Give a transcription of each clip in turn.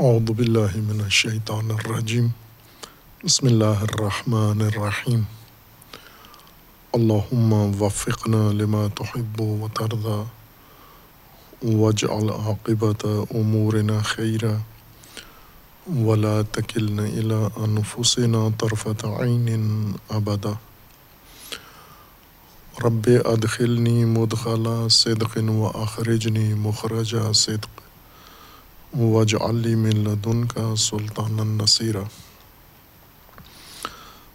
اعوذ باللہ من الشیطان الرجیم بسم اللہ الرحمن الرحیم اللہم وفقنا لما تحب و ترضى واجعل عاقبت امورنا خیرا ولا تکلنا الى انفسنا طرفت عین ابدا رب ادخلنی مدخل صدق و اخرجنی مخرج صدق. وج علی من لدن کا سلطان النصیرہ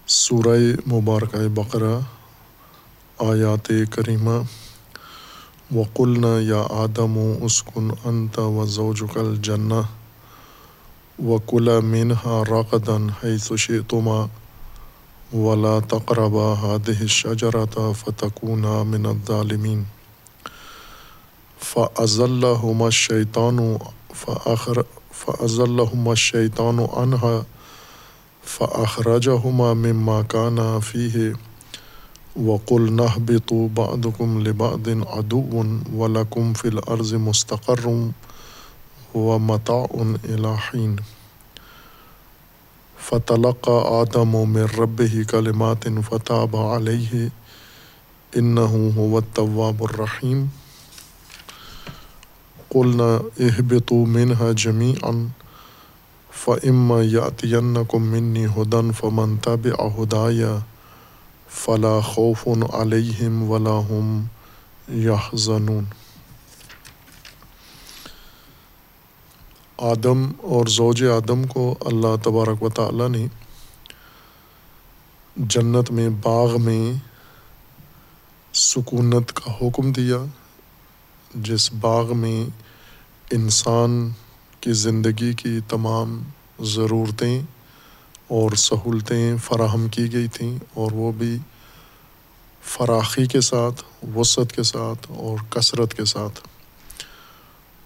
سورہ مبارکہ بقرہ، آیات کریمہ، وقلنا یا آدم و اسکن انت و زوجک الجنہ وکلا منہا راقدن حیث شئتما، ولا تقربا هذه الشجرة فتكونا من الظالمين فأزلهما الشيطان فأخر فأزلهما الشيطان عنها فأخرجهما مما كانا فيه وقلنا اهبطوا بعضكم لبعض عدو ولكم في الأرض مستقر ومتاع إلى حين. فتلقى آدم من ربه كلمات فتاب عليه إنه هو التواب قلنا اهبطوا منها جميعا، فإما يأتينكم مني هدى فمن تبع هدايا فلا خوف عليهم ولا هم يحزنون. آدم اور زوج آدم کو اللہ تبارک و تعالیٰ نے جنت میں باغ میں سکونت کا حکم دیا، جس باغ میں انسان کی زندگی کی تمام ضرورتیں اور سہولتیں فراہم کی گئی تھیں اور وہ بھی فراخی کے ساتھ، وسعت کے ساتھ اور کثرت کے ساتھ۔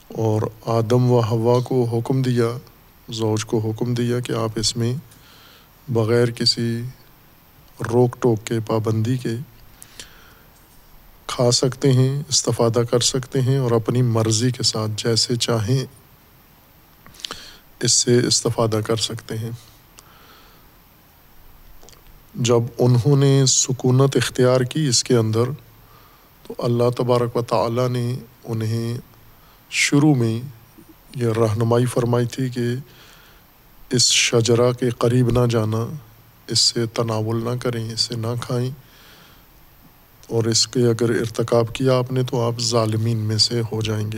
اور آدم و ہوا کو حکم دیا، زوج کو حکم دیا کہ آپ اس میں بغیر کسی روک ٹوک کے پابندی کے کھا سکتے ہیں، استفادہ کر سکتے ہیں اور اپنی مرضی کے ساتھ جیسے چاہیں اس سے استفادہ کر سکتے ہیں۔ جب انہوں نے سکونت اختیار کی اس کے اندر، تو اللہ تبارک و تعالیٰ نے انہیں شروع میں یہ رہنمائی فرمائی تھی کہ اس شجرا کے قریب نہ جانا، اس سے تناول نہ کریں، اس سے نہ کھائیں۔ اور اس کے اگر ارتکاب کیا آپ نے تو آپ ظالمین میں سے ہو جائیں گے۔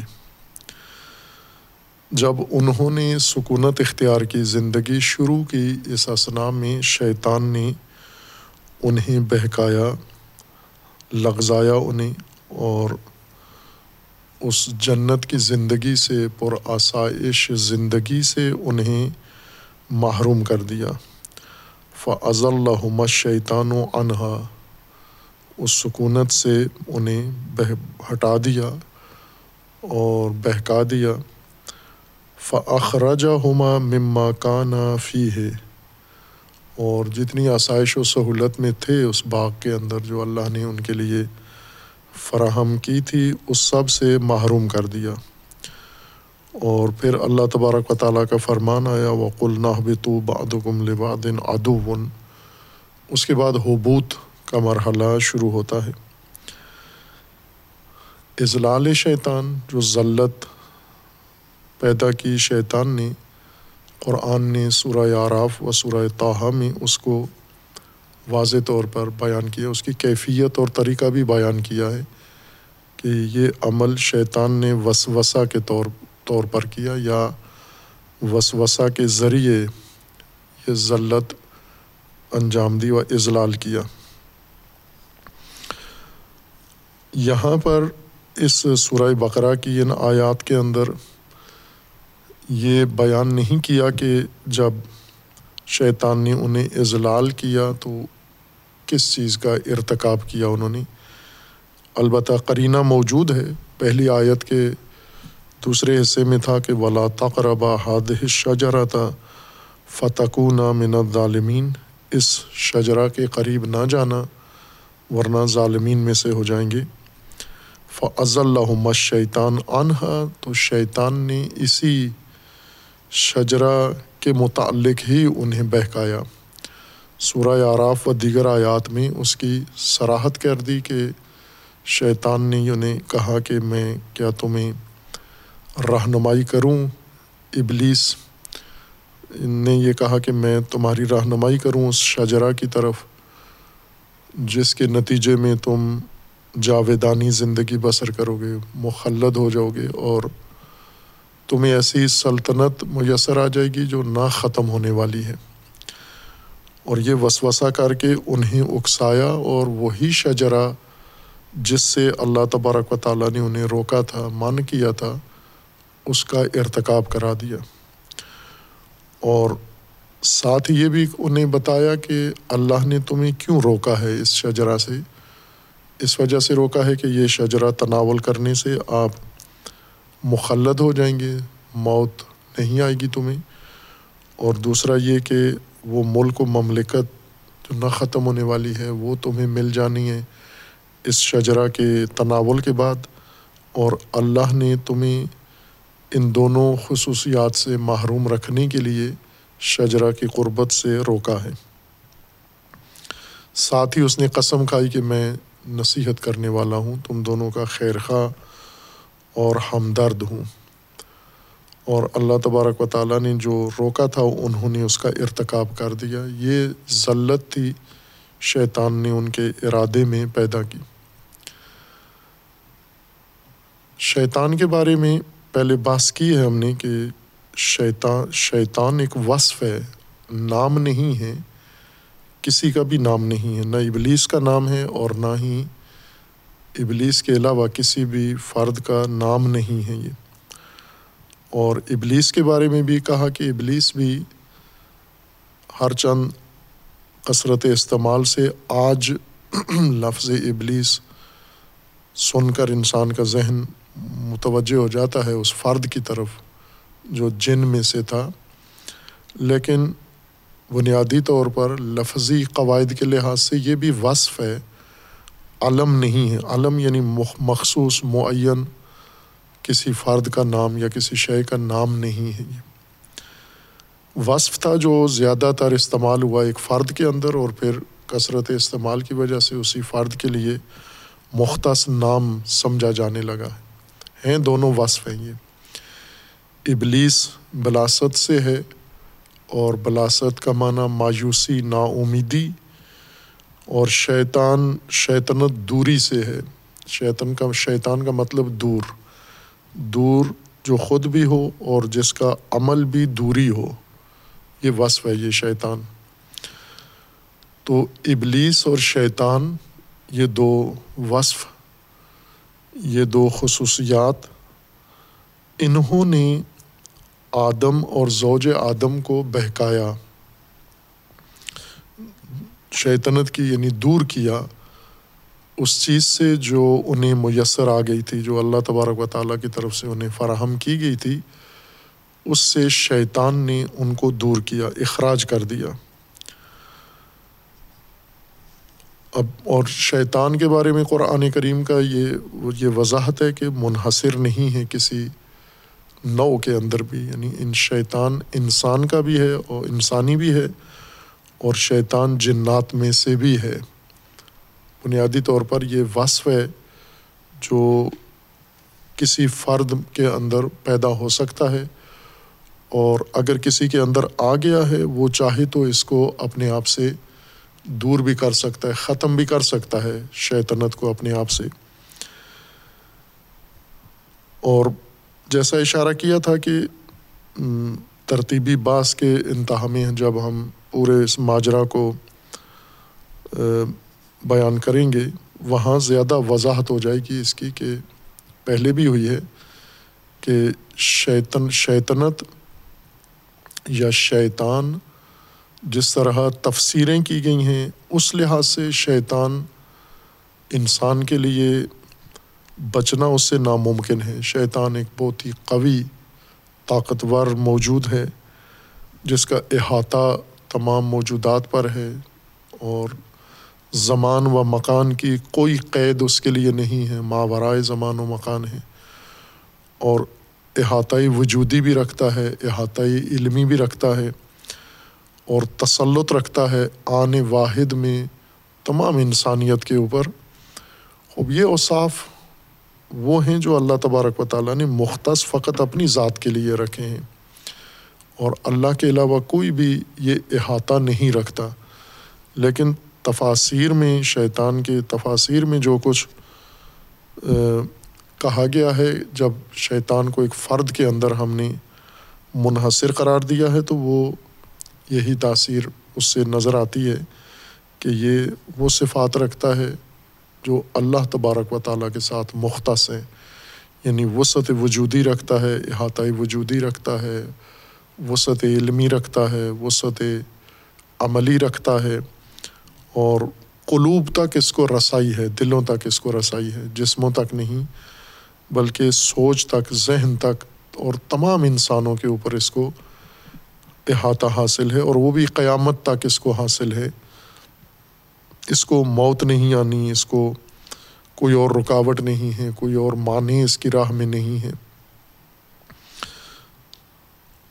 جب انہوں نے سکونت اختیار کی، زندگی شروع کی، اس اسنا میں شیطان نے انہیں بہکایا، لغزایا انہیں اور اس جنت کی زندگی سے، پر آسائش زندگی سے انہیں محروم کر دیا۔ فض اللہ شیطان و انہا اس سکونت سے انہیں بہ، ہٹا دیا اور بہکا دیا۔ فخراجہ ہما مما کانا فی ہے اور جتنی آسائش و سہولت میں تھے اس باغ کے اندر جو اللہ نے ان کے لیے فراہم کی تھی، اس سب سے محروم کر دیا۔ اور پھر اللہ تبارک و تعالیٰ کا فرمان آیا وقل نہ تو بادم لبادن اس کے بعد حبوت کا مرحلہ شروع ہوتا ہے۔ اضلال شیطان، جو ذلت پیدا کی شیطان نے، قرآن نے سورہ آراف و سورہ تاہا میں اس کو واضح طور پر بیان کیا، اس کی کیفیت اور طریقہ بھی بیان کیا ہے کہ یہ عمل شیطان نے وسوسہ کے طور طور پر کیا یا وسوسہ کے ذریعے یہ ذلت انجام دی و اضلال کیا۔ یہاں پر اس سورہ بقرہ کی ان آیات کے اندر یہ بیان نہیں کیا کہ جب شیطان نے انہیں اضلال کیا تو کس چیز کا ارتکاب کیا انہوں نے؟ البتہ قرینہ موجود ہے۔ پہلی آیت کے دوسرے حصے میں تھا کہ ولا تقربا حادث شجرا تھا فتقون من الظالمین اس شجرا کے قریب نہ جانا ورنہ ظالمین میں سے ہو جائیں گے۔ فض اللہ شیطان انہا تو شیطان نے اسی شجرا کے متعلق ہی انہیں بہکایا۔ سورہ آراف و دیگر آیات میں اس کی سراحت کر دی کہ شیطان نے انہیں کہا کہ میں کیا تمہیں رہنمائی کروں؟ ابلیس نے یہ کہا کہ میں تمہاری رہنمائی کروں اس شجرا کی طرف، جس کے نتیجے میں تم جاویدانی زندگی بسر کرو گے مخلد ہو جاؤ گے اور تمہیں ایسی سلطنت میسر آ جائے گی جو نہ ختم ہونے والی ہے۔ اور یہ وسوسہ کر کے انہیں اکسایا اور وہی شجرا جس سے اللہ تبارک و تعالیٰ نے انہیں روکا تھا من کیا تھا، اس کا ارتکاب کرا دیا۔ اور ساتھ یہ بھی انہیں بتایا کہ اللہ نے تمہیں کیوں روکا ہے اس شجرا سے؟ اس وجہ سے روکا ہے کہ یہ شجرا تناول کرنے سے آپ مخلد ہو جائیں گے، موت نہیں آئے گی تمہیں۔ اور دوسرا یہ کہ وہ ملک و مملکت جو نہ ختم ہونے والی ہے، وہ تمہیں مل جانی ہے اس شجرا کے تناول کے بعد۔ اور اللہ نے تمہیں ان دونوں خصوصیات سے محروم رکھنے کے لیے شجرا کی قربت سے روکا ہے۔ ساتھ ہی اس نے قسم کھائی کہ میں نصیحت کرنے والا ہوں، تم دونوں کا خیر خواہ اور ہمدرد ہوں۔ اور اللہ تبارک و تعالیٰ نے جو روکا تھا، انہوں نے اس کا ارتکاب کر دیا۔ یہ ذلت تھی، شیطان نے ان کے ارادے میں پیدا کی۔ شیطان کے بارے میں پہلے بحث کی ہے ہم نے کہ شیطان شیطان ایک وصف ہے، نام نہیں ہے۔ کسی کا بھی نام نہیں ہے، نہ ابلیس کا نام ہے اور نہ ہی ابلیس کے علاوہ کسی بھی فرد کا نام نہیں ہے یہ۔ اور ابلیس کے بارے میں بھی کہا کہ ابلیس بھی ہر چند کثرت استعمال سے آج لفظ ابلیس سن کر انسان کا ذہن متوجہ ہو جاتا ہے اس فرد کی طرف جو جن میں سے تھا۔ لیکن بنیادی طور پر لفظی قواعد کے لحاظ سے یہ بھی وصف ہے، علم نہیں ہے۔ علم یعنی مخصوص، معین، کسی فرد کا نام یا کسی شے کا نام نہیں ہے۔ یہ وصف تھا جو زیادہ تر استعمال ہوا ایک فرد کے اندر اور پھر کثرت استعمال کی وجہ سے اسی فرد کے لیے مختص نام سمجھا جانے لگا ہے۔ ہیں دونوں وصف ہیں یہ۔ ابلیس، بلاست سے ہے۔ اور بلاست کا معنی مایوسی نا امیدی اور شیطان، شیطنت دوری سے ہے۔ شیطن کا، شیطان کا مطلب دور۔ دور جو خود بھی ہو اور جس کا عمل بھی دوری ہو۔ یہ وصف ہے یہ شیطان۔ تو ابلیس اور شیطان یہ دو وصف، یہ دو خصوصیات۔ انہوں نے آدم اور زوج آدم کو بہکایا۔ شیطنت کی یعنی دور کیا۔ اس چیز سے جو انہیں میسر آ گئی تھی، جو اللہ تبارک و تعالیٰ کی طرف سے انہیں فراہم کی گئی تھی، اس سے شیطان نے ان کو دور کیا، اخراج کر دیا۔ اب اور شیطان کے بارے میں قرآن کریم کا یہ یہ وضاحت ہے کہ منحصر نہیں ہے کسی نو کے اندر بھی یعنی ان شیطان انسان کا بھی ہے اور انسانی بھی ہے اور شیطان جنات میں سے بھی ہے۔ بنیادی طور پر یہ وصف ہے جو کسی فرد کے اندر پیدا ہو سکتا ہے اور اگر کسی کے اندر آ گیا ہے، وہ چاہے تو اس کو اپنے آپ سے دور بھی کر سکتا ہے، ختم بھی کر سکتا ہے شیطنت کو اپنے آپ سے۔ اور جیسا اشارہ کیا تھا کہ ترتیبی باس کے انتہا میں جب ہم پورے اس ماجرا کو بیان کریں گے، وہاں زیادہ وضاحت ہو جائے گی اس کی کہ پہلے بھی ہوئی ہے کہ شیطن، شیطنت یا شیطان جس طرح تفسیریں کی گئی ہیں، اس لحاظ سے شیطان انسان کے لیے بچنا اس سے ناممکن ہے۔ شیطان ایک بہت ہی قوی، طاقتور موجود ہے، جس کا احاطہ تمام موجودات پر ہے اور زمان و مکان کی کوئی قید اس کے لیے نہیں ہے۔ ماورائے زمان و مکان ہے اور احاطۂ وجودی بھی رکھتا ہے، احاطۂ علمی بھی رکھتا ہے اور تسلط رکھتا ہے آن واحد میں تمام انسانیت کے اوپر۔ اب یہ اوصاف وہ ہیں جو اللہ تبارک و تعالیٰ نے مختص فقط اپنی ذات کے لیے رکھے ہیں۔ اور اللہ کے علاوہ کوئی بھی یہ احاطہ نہیں رکھتا۔ لیکن تفاصیر میں، شیطان کے تفاصیر میں جو کچھ کہا گیا ہے، جب شیطان کو ایک فرد کے اندر ہم نے منحصر قرار دیا ہے، تو وہ یہی تاثیر اس سے نظر آتی ہے کہ یہ وہ صفات رکھتا ہے جو اللہ تبارک و تعالیٰ کے ساتھ مختص ہے یعنی وسعت وجودی رکھتا ہے احاطۂ وجودی رکھتا ہے، وسعت علمی رکھتا ہے، وسعت عملی رکھتا ہے، اور قلوب تک اس کو رسائی ہے، دلوں تک اس کو رسائی ہے، جسموں تک نہیں، بلکہ سوچ تک، ذہن تک اور تمام انسانوں کے اوپر اس کو احاطہ حاصل ہے، اور وہ بھی قیامت تک اس کو حاصل ہے۔ اس کو موت نہیں آنی، اس کو کوئی اور رکاوٹ نہیں ہے، کوئی اور معنی اس کی راہ میں نہیں ہے۔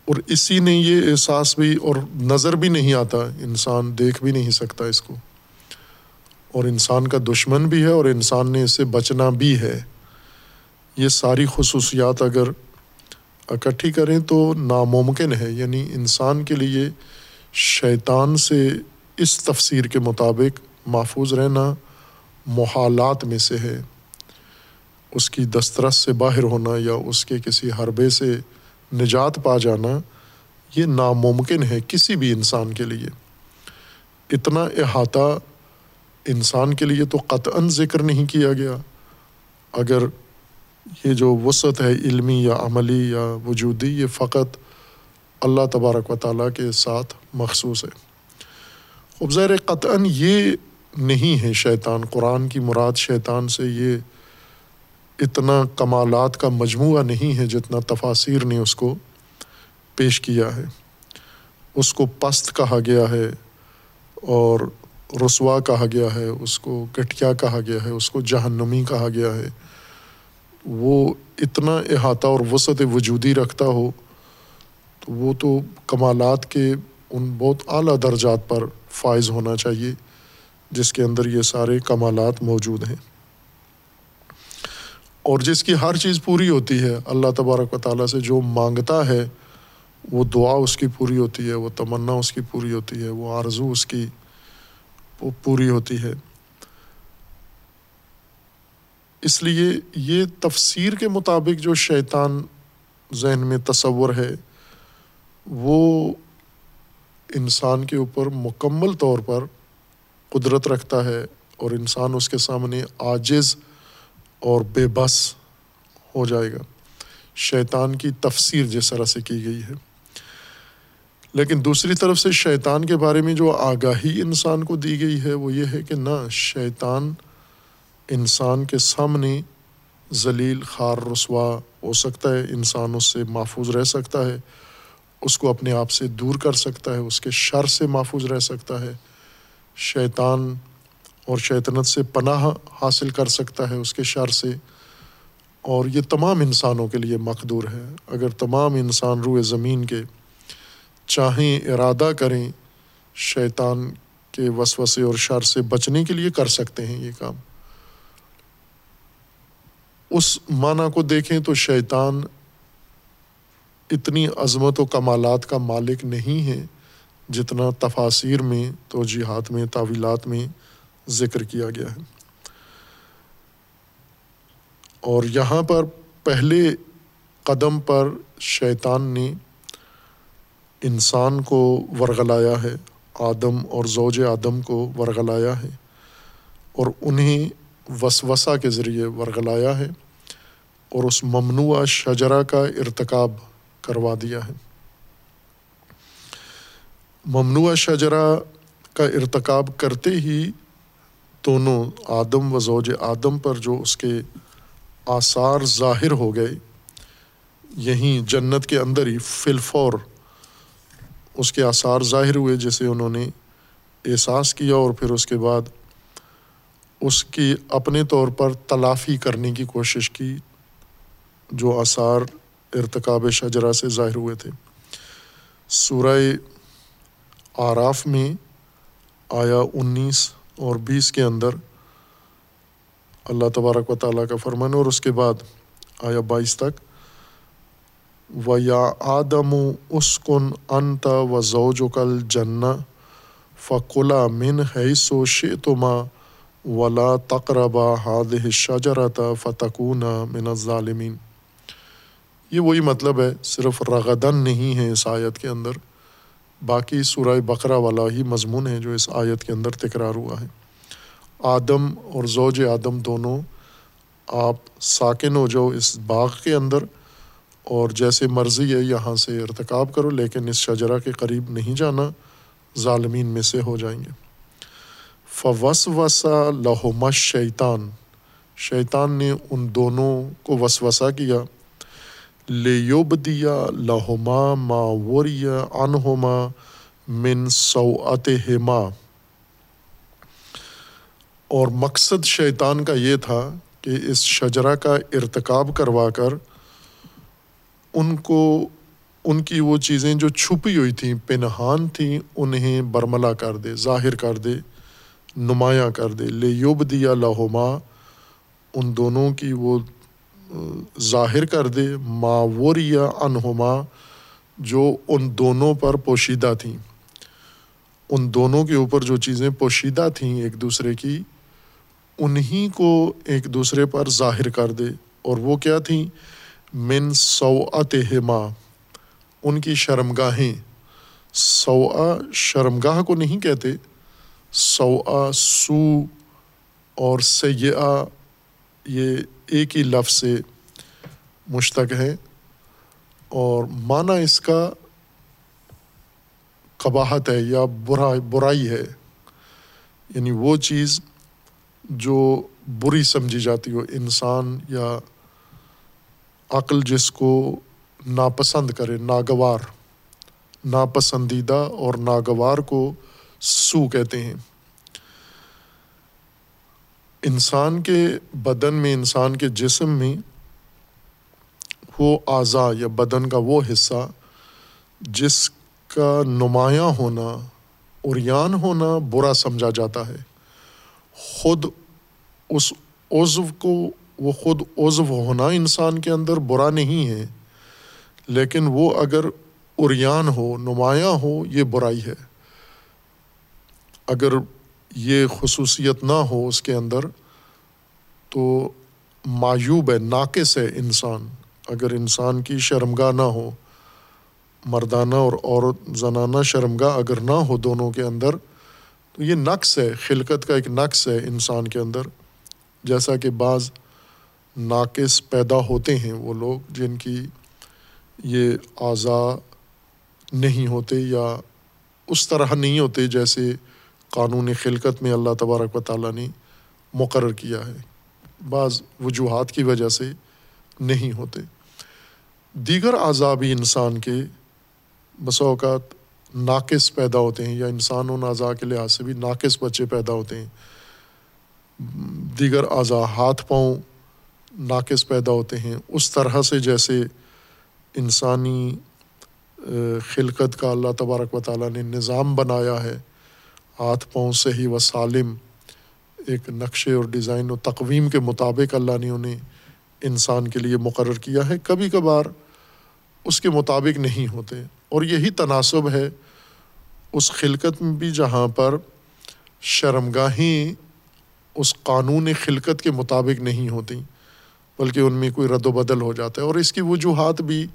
اور اسی نے یہ احساس بھی اور نظر بھی نہیں آتا، انسان دیکھ بھی نہیں سکتا اس کو۔ اور انسان کا دشمن بھی ہے اور انسان نے اس سے بچنا بھی ہے۔ یہ ساری خصوصیات اگر اکٹھی کریں تو ناممکن ہے یعنی انسان کے لیے شیطان سے اس تفسیر کے مطابق محفوظ رہنا محالات میں سے ہے۔ اس کی دسترس سے باہر ہونا یا اس کے کسی حربے سے نجات پا جانا، یہ ناممکن ہے کسی بھی انسان کے لیے۔ اتنا احاطہ انسان کے لیے تو قطعاً ذکر نہیں کیا گیا۔ اگر یہ جو وسعت ہے علمی یا عملی یا وجودی، یہ فقط اللہ تبارک و تعالیٰ کے ساتھ مخصوص ہے۔ خوب ظاہر قطعاً یہ نہیں ہے شیطان۔ قرآن کی مراد شیطان سے یہ اتنا کمالات کا مجموعہ نہیں ہے جتنا تفاصیر نے اس کو پیش کیا ہے۔ اس کو پست کہا گیا ہے اور رسوا کہا گیا ہے، اس کو گٹھیا کہا گیا ہے، اس کو جہنمی کہا گیا ہے۔ وہ اتنا احاطہ اور وسعت وجودی رکھتا ہو، تو وہ تو کمالات کے ان بہت اعلیٰ درجات پر فائز ہونا چاہیے۔ جس کے اندر یہ سارے کمالات موجود ہیں۔ اور جس کی ہر چیز پوری ہوتی ہے، اللہ تبارک و تعالیٰ سے جو مانگتا ہے، وہ دعا اس کی پوری ہوتی ہے، وہ تمنا اس کی پوری ہوتی ہے، وہ آرزو اس کی پوری ہوتی ہے۔ اس لیے یہ تفسیر کے مطابق جو شیطان ذہن میں تصور ہے، وہ انسان کے اوپر مکمل طور پر قدرت رکھتا ہے اور انسان اس کے سامنے عاجز اور بے بس ہو جائے گا۔ شیطان کی تفسیر جس طرح سے کی گئی ہے۔ لیکن دوسری طرف سے شیطان کے بارے میں جو آگاہی انسان کو دی گئی ہے، وہ یہ ہے کہ نہ، شیطان انسان کے سامنے ذلیل، خار، رسوا ہو سکتا ہے۔ انسان اس سے محفوظ رہ سکتا ہے۔ اس کو اپنے آپ سے دور کر سکتا ہے۔ اس کے شر سے محفوظ رہ سکتا ہے۔ شیطان اور شیطنت سے پناہ حاصل کر سکتا ہے اس کے شر سے۔ اور یہ تمام انسانوں کے لیے مقدور ہے۔ اگر تمام انسان روئے زمین کے چاہیں ارادہ کریں، شیطان کے وسوسے اور شر سے بچنے کے لیے کر سکتے ہیں یہ کام۔ اس معنی کو دیکھیں تو شیطان اتنی عظمت و کمالات کا مالک نہیں ہے۔ جتنا تفاصیر میں، توجیحات میں، تعویلات میں ذکر کیا گیا ہے۔ اور یہاں پر پہلے قدم پر شیطان نے انسان کو ورغلایا ہے، آدم اور زوج آدم کو ورغلایا ہے اور انہیں وسوسہ کے ذریعے ورغلایا ہے اور اس ممنوع شجرا کا ارتکاب کروا دیا ہے۔ ممنوع شجرا کا ارتکاب کرتے ہی دونوں آدم و زوج آدم پر جو اس کے آثار ظاہر ہو گئے، یہیں جنت کے اندر ہی فلفور اس کے آثار ظاہر ہوئے، جسے انہوں نے احساس کیا اور پھر اس کے بعد اس کی اپنے طور پر تلافی کرنے کی کوشش کی، جو آثار ارتکاب شجرا سے ظاہر ہوئے تھے۔ سورہ آراف میں آیا انیس اور بیس کے اندر اللہ تبارک و تعالیٰ کا فرمان اور اس کے بعد آیا بائیس تک۔ و یا آدم اسکن انت و زوج کل جن فقلا من حیث و شتما ولا تقربا ہاد شجرت فتکون من الظالمین یہ وہی مطلب ہے، صرف رغدن نہیں ہے اس آیت کے اندر۔ باقی سورہ بقرہ والا ہی مضمون ہے جو اس آیت کے اندر تکرار ہوا ہے۔ آدم اور زوج آدم دونوں آپ ساکن ہو جاؤ اس باغ کے اندر اور جیسے مرضی ہے یہاں سے ارتکاب کرو، لیکن اس شجرا کے قریب نہیں جانا، ظالمین میں سے ہو جائیں گے۔ فوس وسا لہومش شیطان شیطان نے ان دونوں کو وسوسا کیا۔ لیوب دیا لہما ما وریا انہما من سوعت ہما اور مقصد شیطان کا یہ تھا کہ اس شجرا کا ارتکاب کروا کر ان کو ان کی وہ چیزیں جو چھپی ہوئی تھیں، پنہان تھیں، انہیں برملا کر دے، ظاہر کر دے، نمایاں کر دے۔ لے یوب دیا لہما ان دونوں کی وہ ظاہر کر دے ماوریا انہما جو ان دونوں پر پوشیدہ تھیں۔ ان دونوں کے اوپر جو چیزیں پوشیدہ تھیں ایک دوسرے کی انہیں کو ایک دوسرے پر ظاہر کر دے۔ اور وہ کیا تھیں؟ من سوعت ہما ان کی شرمگاہیں۔ سوا شرمگاہ کو نہیں کہتے سوا سو اور سیاح یہ ایک ہی لفظ سے مشتق ہے اور معنی اس کا قباہت ہے یا برا برائی ہے۔ یعنی وہ چیز جو بری سمجھی جاتی ہو، انسان یا عقل جس کو ناپسند کرے، ناگوار، ناپسندیدہ اور ناگوار کو سو کہتے ہیں۔ انسان کے بدن میں، انسان کے جسم میں وہ اعضا یا بدن کا وہ حصہ جس کا نمایاں ہونا اریان ہونا برا سمجھا جاتا ہے۔ خود اس عضو کو، وہ خود عضو ہونا انسان کے اندر برا نہیں ہے، لیکن وہ اگر اریان ہو، نمایاں ہو، یہ برائی ہے۔ اگر یہ خصوصیت نہ ہو اس کے اندر، تو معیوب ہے، ناقص ہے انسان۔ اگر انسان کی شرمگاہ نہ ہو، مردانہ اور عورت زنانہ شرمگاہ اگر نہ ہو دونوں کے اندر، تو یہ نقص ہے، خلقت کا ایک نقص ہے انسان کے اندر۔ جیسا کہ بعض ناقص پیدا ہوتے ہیں وہ لوگ جن کی یہ اعضا نہیں ہوتے یا اس طرح نہیں ہوتے جیسے قانون خلقت میں اللہ تبارک و تعالیٰ نے مقرر کیا ہے۔ بعض وجوہات کی وجہ سے نہیں ہوتے۔ دیگر اعضا بھی انسان کے بسا اوقات ناقص پیدا ہوتے ہیں یا انسان و اعضاء کے لحاظ سے بھی ناقص بچے پیدا ہوتے ہیں۔ دیگر اعضا ہاتھ پاؤں ناقص پیدا ہوتے ہیں۔ اس طرح سے جیسے انسانی خلقت کا اللہ تبارک و تعالیٰ نے نظام بنایا ہے۔ ہاتھ پاؤں صحیح و سالم ایک نقشے اور ڈیزائن و تقویم کے مطابق اللہ نے انہیں انسان کے لیے مقرر کیا ہے۔ کبھی کبھار اس کے مطابق نہیں ہوتے۔ اور یہی تناسب ہے اس خلقت میں بھی جہاں پر شرمگاہیں اس قانون خلقت کے مطابق نہیں ہوتی، بلکہ ان میں کوئی رد و بدل ہو جاتا ہے۔ اور اس کی وجوہات بھی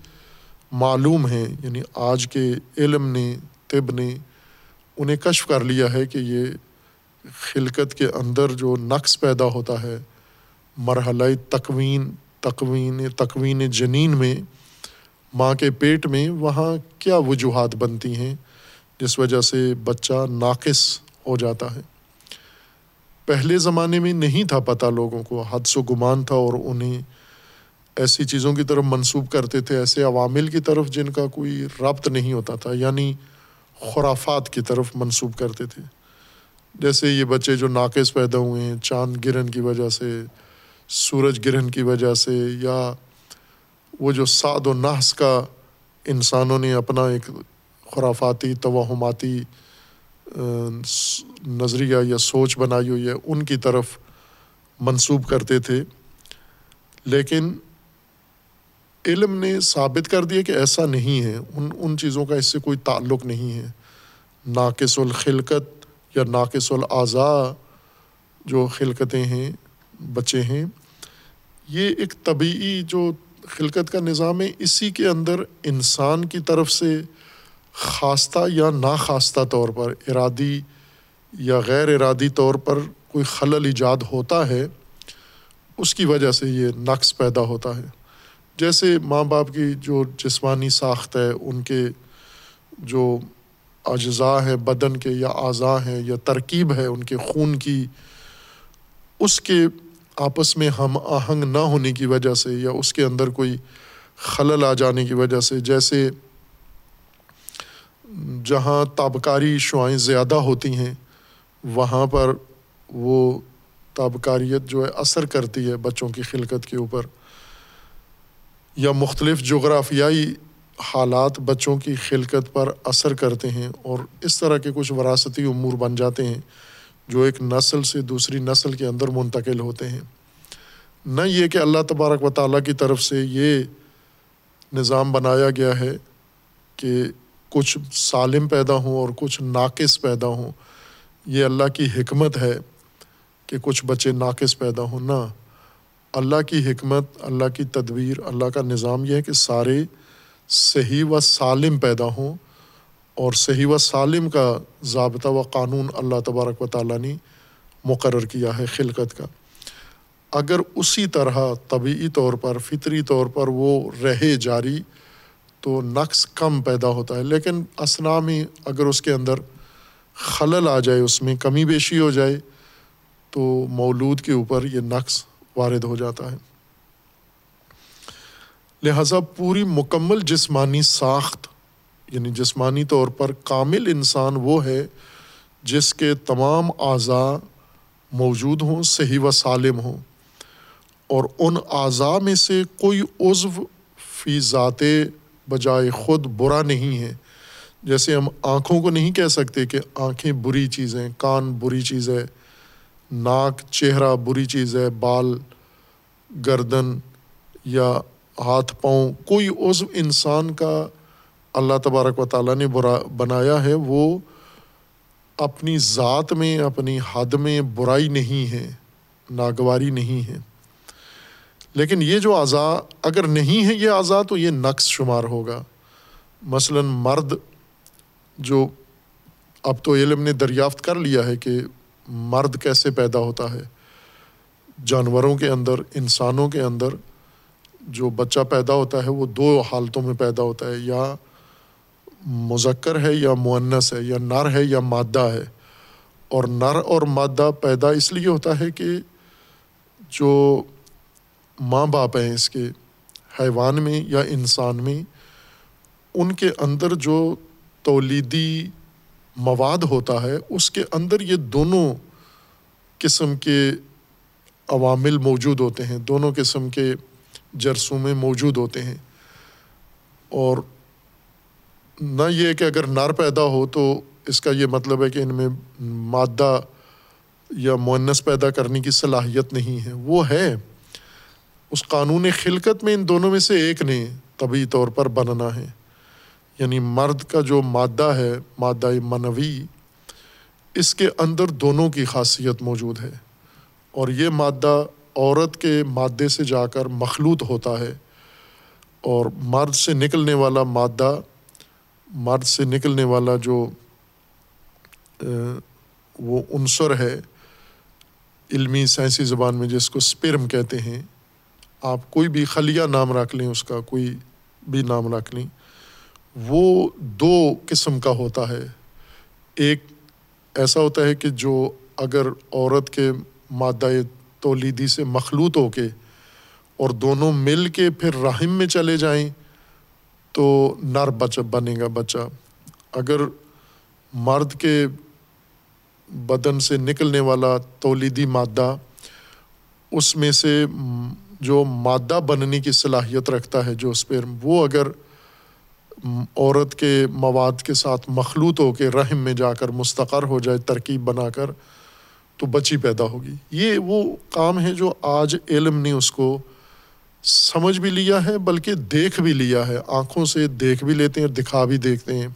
معلوم ہیں۔ یعنی آج کے علم نے، طب نے انہیں کشف کر لیا ہے کہ یہ خلقت کے اندر جو نقص پیدا ہوتا ہے، مرحلہ تقوین تقوین تقوین جنین میں، ماں کے پیٹ میں، وہاں کیا وجوہات بنتی ہیں؟ جس وجہ سے بچہ ناقص ہو جاتا ہے۔ پہلے زمانے میں نہیں تھا پتہ لوگوں کو، حدس و گمان تھا اور انہیں ایسی چیزوں کی طرف منسوب کرتے تھے، ایسے عوامل کی طرف جن کا کوئی ربط نہیں ہوتا تھا۔ یعنی خرافات کی طرف منسوب کرتے تھے۔ جیسے یہ بچے جو ناقص پیدا ہوئے ہیں، چاند گرہن کی وجہ سے، سورج گرہن کی وجہ سے، یا وہ جو سعد و نحس کا انسانوں نے اپنا ایک خرافاتی، توہماتی نظریہ یا سوچ بنائی ہوئی ہے، ان کی طرف منسوب کرتے تھے۔ لیکن علم نے ثابت کر دیا کہ ایسا نہیں ہے۔ ان ان چیزوں کا اس سے کوئی تعلق نہیں ہے۔ ناقص الخلقت یا ناقص الاضاء جو خلقتیں ہیں، بچے ہیں، یہ ایک طبعی جو خلقت کا نظام ہے، اسی کے اندر انسان کی طرف سے خاصہ یا ناخواستہ طور پر، ارادی یا غیر ارادی طور پر کوئی خلل ایجاد ہوتا ہے، اس کی وجہ سے یہ نقص پیدا ہوتا ہے۔ جیسے ماں باپ کی جو جسمانی ساخت ہے، ان کے جو اجزاء ہیں، بدن کے یا اعضاء ہیں یا ترکیب ہے ان کے خون کی، اس کے آپس میں ہم آہنگ نہ ہونے کی وجہ سے یا اس کے اندر کوئی خلل آ جانے کی وجہ سے، جیسے جہاں تابکاری شعائیں زیادہ ہوتی ہیں، وہاں پر وہ تابکاریت جو ہے اثر کرتی ہے بچوں کی خلقت کے اوپر۔ یا مختلف جغرافیائی حالات بچوں کی خلقت پر اثر کرتے ہیں اور اس طرح کے کچھ وراثتی امور بن جاتے ہیں جو ایک نسل سے دوسری نسل کے اندر منتقل ہوتے ہیں۔ نہ یہ کہ اللہ تبارک و تعالیٰ کی طرف سے یہ نظام بنایا گیا ہے کہ کچھ سالم پیدا ہوں اور کچھ ناقص پیدا ہوں۔ یہ اللہ کی حکمت ہے کہ کچھ بچے ناقص پیدا ہوں۔ نہ اللہ کی حکمت، اللہ کی تدبیر، اللہ کا نظام یہ ہے کہ سارے صحیح و سالم پیدا ہوں اور صحیح و سالم کا ضابطہ و قانون اللہ تبارک و تعالیٰ نے مقرر کیا ہے خلقت کا۔ اگر اسی طرح طبعی طور پر، فطری طور پر وہ رہے جاری تو نقص کم پیدا ہوتا ہے، لیکن اسنا میں اگر اس کے اندر خلل آ جائے، اس میں کمی بیشی ہو جائے تو مولود کے اوپر یہ نقص وارد ہو جاتا ہے۔ لہٰذا پوری مکمل جسمانی ساخت یعنی جسمانی طور پر کامل انسان وہ ہے جس کے تمام اعضاء موجود ہوں، صحیح و سالم ہوں۔ اور ان اعضاء میں سے کوئی عضو فی ذات بجائے خود برا نہیں ہے۔ جیسے ہم آنکھوں کو نہیں کہہ سکتے کہ آنکھیں بری چیزیں، کان بری چیز ہے۔ ناک، چہرہ بری چیز ہے، بال، گردن یا ہاتھ، پاؤں، کوئی عضو انسان کا اللہ تبارک و تعالیٰ نے برا بنایا ہے، وہ اپنی ذات میں، اپنی حد میں برائی نہیں ہے، ناگواری نہیں ہے۔ لیکن یہ جو اعضاء، اگر نہیں ہے یہ اعضاء، تو یہ نقص شمار ہوگا۔ مثلاً مرد جو، اب تو علم نے دریافت کر لیا ہے کہ مرد کیسے پیدا ہوتا ہے؟ جانوروں کے اندر، انسانوں کے اندر جو بچہ پیدا ہوتا ہے، وہ دو حالتوں میں پیدا ہوتا ہے، یا مذکر ہے یا معنس ہے، یا نر ہے یا مادہ ہے۔ اور نر اور مادہ پیدا اس لیے ہوتا ہے کہ جو ماں باپ ہیں اس کے، حیوان میں یا انسان میں، ان کے اندر جو تولیدی مواد ہوتا ہے، اس کے اندر یہ دونوں قسم کے عوامل موجود ہوتے ہیں، دونوں قسم کے جرسومے موجود ہوتے ہیں۔ اور نہ یہ کہ اگر نر پیدا ہو تو اس کا یہ مطلب ہے کہ ان میں مادہ یا معنس پیدا کرنے کی صلاحیت نہیں ہے۔ وہ ہے، اس قانون خلقت میں ان دونوں میں سے ایک نے طبی طور پر بننا ہے۔ یعنی مرد کا جو مادہ ہے، مادہ منوی، اس کے اندر دونوں کی خاصیت موجود ہے۔ اور یہ مادہ عورت کے مادے سے جا کر مخلوط ہوتا ہے۔ اور مرد سے نکلنے والا مادہ، مرد سے نکلنے والا جو وہ عنصر ہے، علمی سائنسی زبان میں جس کو اسپرم کہتے ہیں۔ آپ کوئی بھی خلیہ نام رکھ لیں، اس کا کوئی بھی نام رکھ لیں۔ وہ دو قسم کا ہوتا ہے۔ ایک ایسا ہوتا ہے کہ جو اگر عورت کے مادہ تولیدی سے مخلوط ہو کے اور دونوں مل کے پھر رحم میں چلے جائیں تو نر بچ بنے گا بچہ۔ اگر مرد کے بدن سے نکلنے والا تولیدی مادہ اس میں سے جو مادہ بننے کی صلاحیت رکھتا ہے جو اسپرم وہ اگر عورت کے مواد کے ساتھ مخلوط ہو کے رحم میں جا کر مستقر ہو جائے، ترکیب بنا کر، تو بچی پیدا ہوگی۔ یہ وہ کام ہے جو آج علم نے اس کو سمجھ بھی لیا ہے، بلکہ دیکھ بھی لیا ہے۔ آنکھوں سے دیکھ بھی لیتے ہیں، دکھا بھی دیکھتے ہیں۔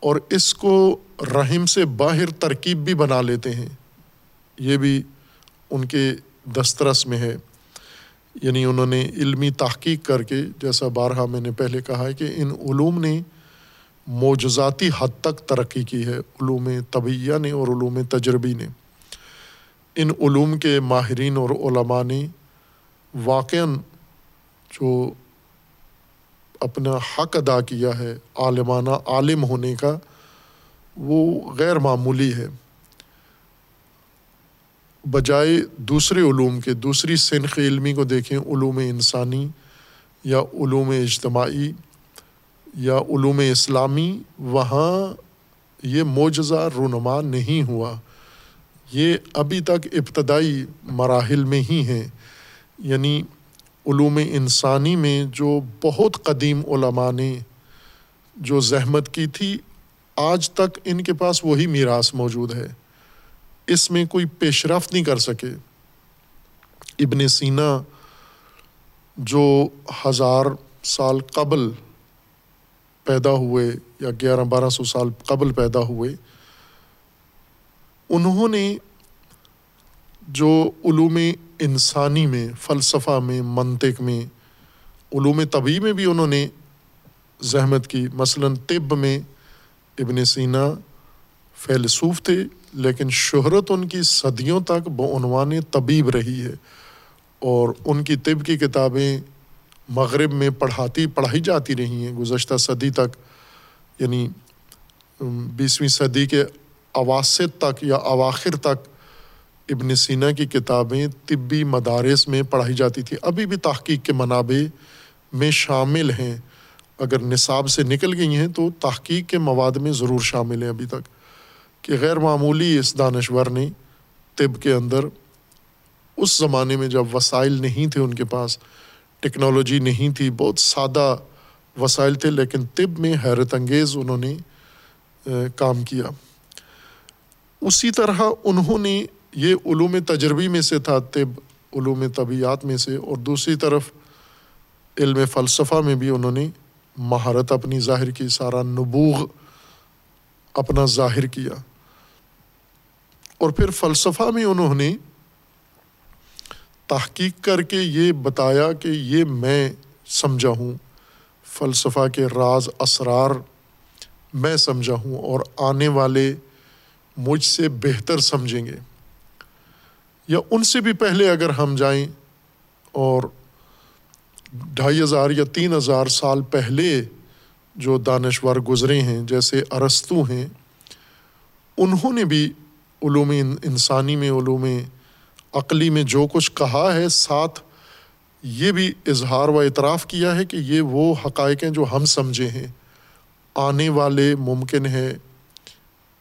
اور اس کو رحم سے باہر ترکیب بھی بنا لیتے ہیں۔ یہ بھی ان کے دسترس میں ہے۔ یعنی انہوں نے علمی تحقیق کر کے، جیسا بارہا میں نے پہلے کہا ہے کہ ان علوم نے معجزاتی حد تک ترقی کی ہے، علوم طبیعہ نے اور علوم تجربی نے۔ ان علوم کے ماہرین اور علماء نے واقع جو اپنا حق ادا کیا ہے، عالمانہ عالم ہونے کا، وہ غیر معمولی ہے۔ بجائے دوسرے علوم کے، دوسری سنخ علمی کو دیکھیں، علوم انسانی یا علوم اجتماعی یا علوم اسلامی، وہاں یہ معجزہ رونما نہیں ہوا۔ یہ ابھی تک ابتدائی مراحل میں ہی ہیں۔ یعنی علوم انسانی میں جو بہت قدیم علماء نے جو زحمت کی تھی، آج تک ان کے پاس وہی میراث موجود ہے۔ اس میں کوئی پیش رفت نہیں کر سکے۔ ابن سینا جو ہزار سال قبل پیدا ہوئے یا گیارہ بارہ سو سال قبل پیدا ہوئے، انہوں نے جو علوم انسانی میں، فلسفہ میں، منطق میں، علوم طبی میں بھی انہوں نے زحمت کی، مثلاً طب میں ابن سینا فیلسوف تھے۔ لیکن شہرت ان کی صدیوں تک بعنوان طبیب رہی ہے اور ان کی طب کی کتابیں مغرب میں پڑھاتی پڑھائی جاتی رہی ہیں، گزشتہ صدی تک یعنی بیسویں صدی کے اواسط تک یا اواخر تک ابن سینا کی کتابیں طبی مدارس میں پڑھائی جاتی تھیں۔ ابھی بھی تحقیق کے منابع میں شامل ہیں۔ اگر نصاب سے نکل گئی ہیں تو تحقیق کے مواد میں ضرور شامل ہیں ابھی تک۔ کہ غیر معمولی اس دانشور نے طب کے اندر اس زمانے میں جب وسائل نہیں تھے ان کے پاس، ٹیکنالوجی نہیں تھی، بہت سادہ وسائل تھے، لیکن طب میں حیرت انگیز انہوں نے کام کیا۔ اسی طرح انہوں نے یہ علوم تجربی میں سے تھا، طب علوم طبیعت میں سے، اور دوسری طرف علم فلسفہ میں بھی انہوں نے مہارت اپنی ظاہر کی، سارا نبوغ اپنا ظاہر کیا۔ اور پھر فلسفہ میں انہوں نے تحقیق کر کے یہ بتایا کہ یہ میں سمجھا ہوں، فلسفہ کے راز، اسرار میں سمجھا ہوں اور آنے والے مجھ سے بہتر سمجھیں گے۔ یا ان سے بھی پہلے اگر ہم جائیں اور ڈھائی ہزار یا تین ہزار سال پہلے جو دانشور گزرے ہیں، جیسے ارستو ہیں، انہوں نے بھی علوم انسانی میں، علوم عقلی میں جو کچھ کہا ہے، ساتھ یہ بھی اظہار و اعتراف کیا ہے کہ یہ وہ حقائق ہیں جو ہم سمجھے ہیں۔ آنے والے ممکن ہے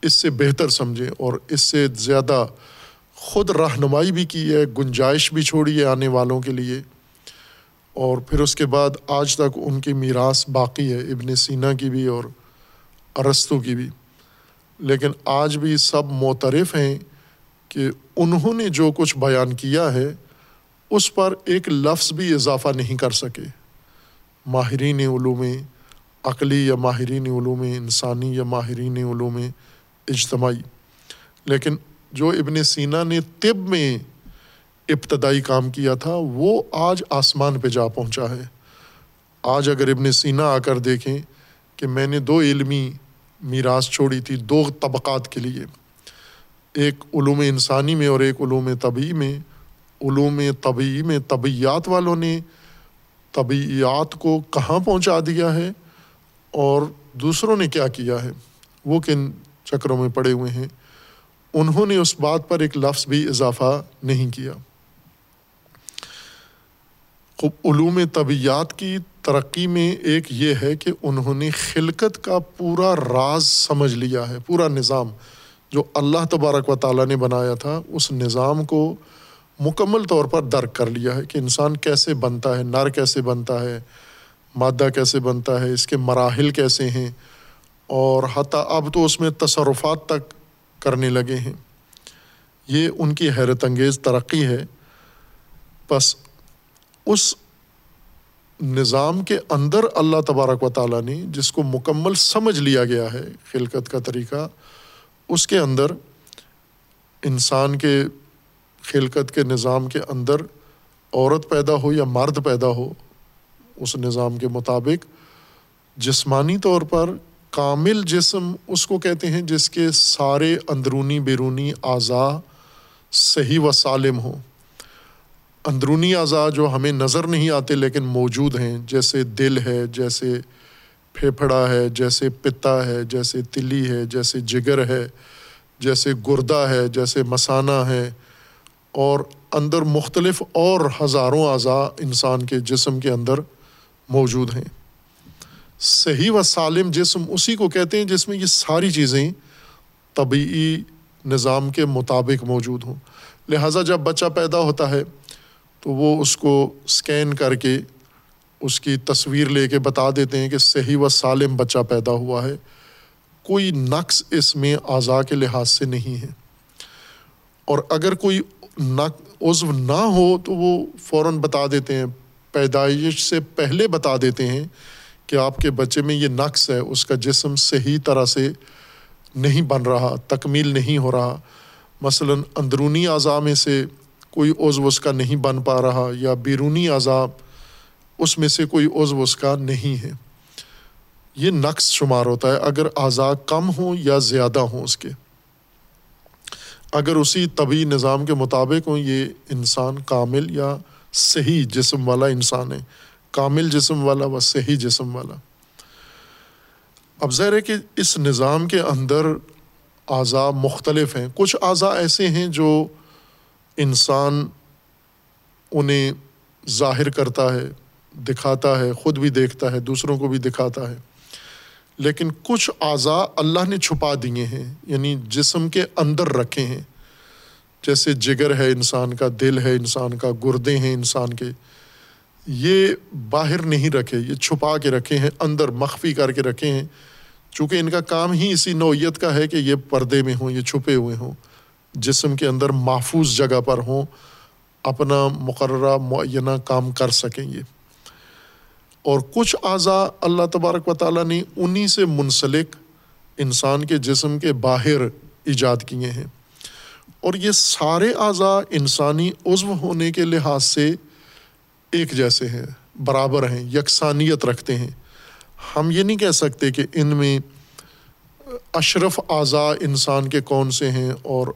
اس سے بہتر سمجھیں اور اس سے زیادہ خود رہنمائی بھی کی ہے، گنجائش بھی چھوڑی ہے آنے والوں کے لیے۔ اور پھر اس کے بعد آج تک ان کی میراث باقی ہے، ابن سینا کی بھی اور ارستو کی بھی۔ لیکن آج بھی سب معترف ہیں کہ انہوں نے جو کچھ بیان کیا ہے، اس پر ایک لفظ بھی اضافہ نہیں کر سکے۔ ماہرین علوم عقلی یا ماہرین علوم انسانی یا ماہرین علوم اجتماعی۔ لیکن جو ابن سینا نے طب میں ابتدائی کام کیا تھا، وہ آج آسمان پہ جا پہنچا ہے۔ آج اگر ابن سینا آ کر دیکھیں کہ میں نے دو علمی میراث چھوڑی تھی دو طبقات کے لیے۔ ایک علوم انسانی میں اور ایک علوم طبی میں۔ علوم طبی میں طبیعت والوں نے طبیعت کو کہاں پہنچا دیا ہے اور دوسروں نے کیا کیا ہے؟ وہ کن چکروں میں پڑے ہوئے ہیں؟ انہوں نے اس بات پر ایک لفظ بھی اضافہ نہیں کیا۔ علوم طبیعت کی ترقی میں ایک یہ ہے کہ انہوں نے خلقت کا پورا راز سمجھ لیا ہے، پورا نظام جو اللہ تبارک و تعالیٰ نے بنایا تھا، اس نظام کو مکمل طور پر درک کر لیا ہے کہ انسان کیسے بنتا ہے، نر کیسے بنتا ہے، مادہ کیسے بنتا ہے، اس کے مراحل کیسے ہیں، اور حتیٰ اب تو اس میں تصرفات تک کرنے لگے ہیں۔ یہ ان کی حیرت انگیز ترقی ہے۔ بس اس نظام کے اندر اللہ تبارک و تعالیٰ نے جس کو مکمل سمجھ لیا گیا ہے، خلقت کا طریقہ، اس کے اندر انسان کے خلقت کے نظام کے اندر عورت پیدا ہو یا مرد پیدا ہو، اس نظام کے مطابق جسمانی طور پر کامل جسم اس کو کہتے ہیں جس کے سارے اندرونی بیرونی اعضاء صحیح و سالم ہوں۔ اندرونی اعضاء جو ہمیں نظر نہیں آتے لیکن موجود ہیں، جیسے دل ہے، جیسے پھیپھڑا ہے، جیسے پتا ہے، جیسے تلی ہے، جیسے جگر ہے، جیسے گردہ ہے، جیسے مسانہ ہے اور اندر مختلف اور ہزاروں اعضاء انسان کے جسم کے اندر موجود ہیں۔ صحیح و سالم جسم اسی کو کہتے ہیں جس میں یہ ساری چیزیں طبعی نظام کے مطابق موجود ہوں۔ لہٰذا جب بچہ پیدا ہوتا ہے تو وہ اس کو اسکین کر کے اس کی تصویر لے کے بتا دیتے ہیں کہ صحیح و سالم بچہ پیدا ہوا ہے۔ کوئی نقص اس میں اعضاء کے لحاظ سے نہیں ہے۔ اور اگر کوئی عضو نہ ہو تو وہ فوراً بتا دیتے ہیں۔ پیدائش سے پہلے بتا دیتے ہیں کہ آپ کے بچے میں یہ نقص ہے، اس کا جسم صحیح طرح سے نہیں بن رہا، تکمیل نہیں ہو رہا۔ مثلاً اندرونی اعضاء میں سے کوئی عضو اس کا نہیں بن پا رہا یا بیرونی اعضاء اس میں سے کوئی عضو اس کا نہیں ہے۔ یہ نقص شمار ہوتا ہے اگر اعضاء کم ہوں یا زیادہ ہوں اس کے۔ اگر اسی طبی نظام کے مطابق ہوں، یہ انسان کامل یا صحیح جسم والا انسان ہے۔ کامل جسم والا و صحیح جسم والا۔ اب ظاہر ہے کہ اس نظام کے اندر اعضاء مختلف ہیں۔ کچھ اعضاء ایسے ہیں جو انسان انہیں ظاہر کرتا ہے، دکھاتا ہے، خود بھی دیکھتا ہے، دوسروں کو بھی دکھاتا ہے۔ لیکن کچھ اعضاء اللہ نے چھپا دیے ہیں یعنی جسم کے اندر رکھے ہیں۔ جیسے جگر ہے انسان کا، دل ہے انسان کا، گردے ہیں انسان کے۔ یہ باہر نہیں رکھے، یہ چھپا کے رکھے ہیں، اندر مخفی کر کے رکھے ہیں۔ چونکہ ان کا کام ہی اسی نوعیت کا ہے کہ یہ پردے میں ہوں، یہ چھپے ہوئے ہوں۔ جسم کے اندر محفوظ جگہ پر ہوں، اپنا مقررہ معینہ کام کر سکیں یہ اور کچھ اعضاء اللہ تبارک و تعالیٰ نے انہیں سے منسلک انسان کے جسم کے باہر ایجاد کیے ہیں۔ اور یہ سارے اعضاء انسانی عضو ہونے کے لحاظ سے ایک جیسے ہیں، برابر ہیں، یکسانیت رکھتے ہیں۔ ہم یہ نہیں کہہ سکتے کہ ان میں اشرف اعضاء انسان کے کون سے ہیں اور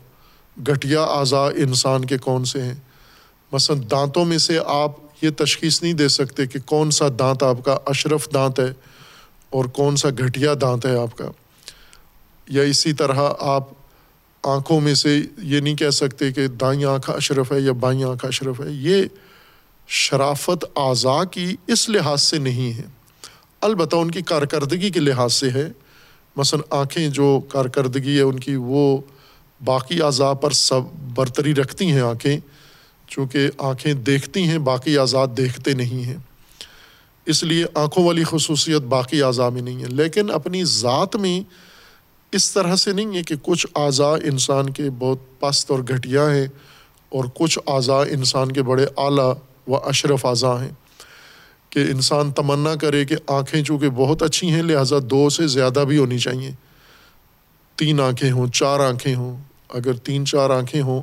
گھٹیا اعضاء انسان کے کون سے ہیں؟ مثلاً دانتوں میں سے آپ یہ تشخیص نہیں دے سکتے کہ کون سا دانت آپ کا اشرف دانت ہے اور کون سا گھٹیا دانت ہے آپ کا۔ یا اسی طرح آپ آنکھوں میں سے یہ نہیں کہہ سکتے کہ دائیں آنکھ اشرف ہے یا بائیں آنکھ اشرف ہے۔ یہ شرافت اعضاء کی اس لحاظ سے نہیں ہے۔ البتہ ان کی کارکردگی کے لحاظ سے ہے۔ مثلاً آنکھیں جو کارکردگی ہے ان کی وہ باقی اعضاء پر سب برتری رکھتی ہیں آنکھیں، چونکہ آنکھیں دیکھتی ہیں، باقی اعضاء دیکھتے نہیں ہیں۔ اس لیے آنکھوں والی خصوصیت باقی اعضاء میں نہیں ہے۔ لیکن اپنی ذات میں اس طرح سے نہیں ہے کہ کچھ اعضاء انسان کے بہت پست اور گھٹیا ہیں اور کچھ اعضاء انسان کے بڑے اعلیٰ و اشرف اعضاء ہیں۔ کہ انسان تمنا کرے کہ آنکھیں چونکہ بہت اچھی ہیں، لہٰذا دو سے زیادہ بھی ہونی چاہیے۔ تین آنکھیں ہوں، چار آنکھیں ہوں۔ اگر تین چار آنکھیں ہوں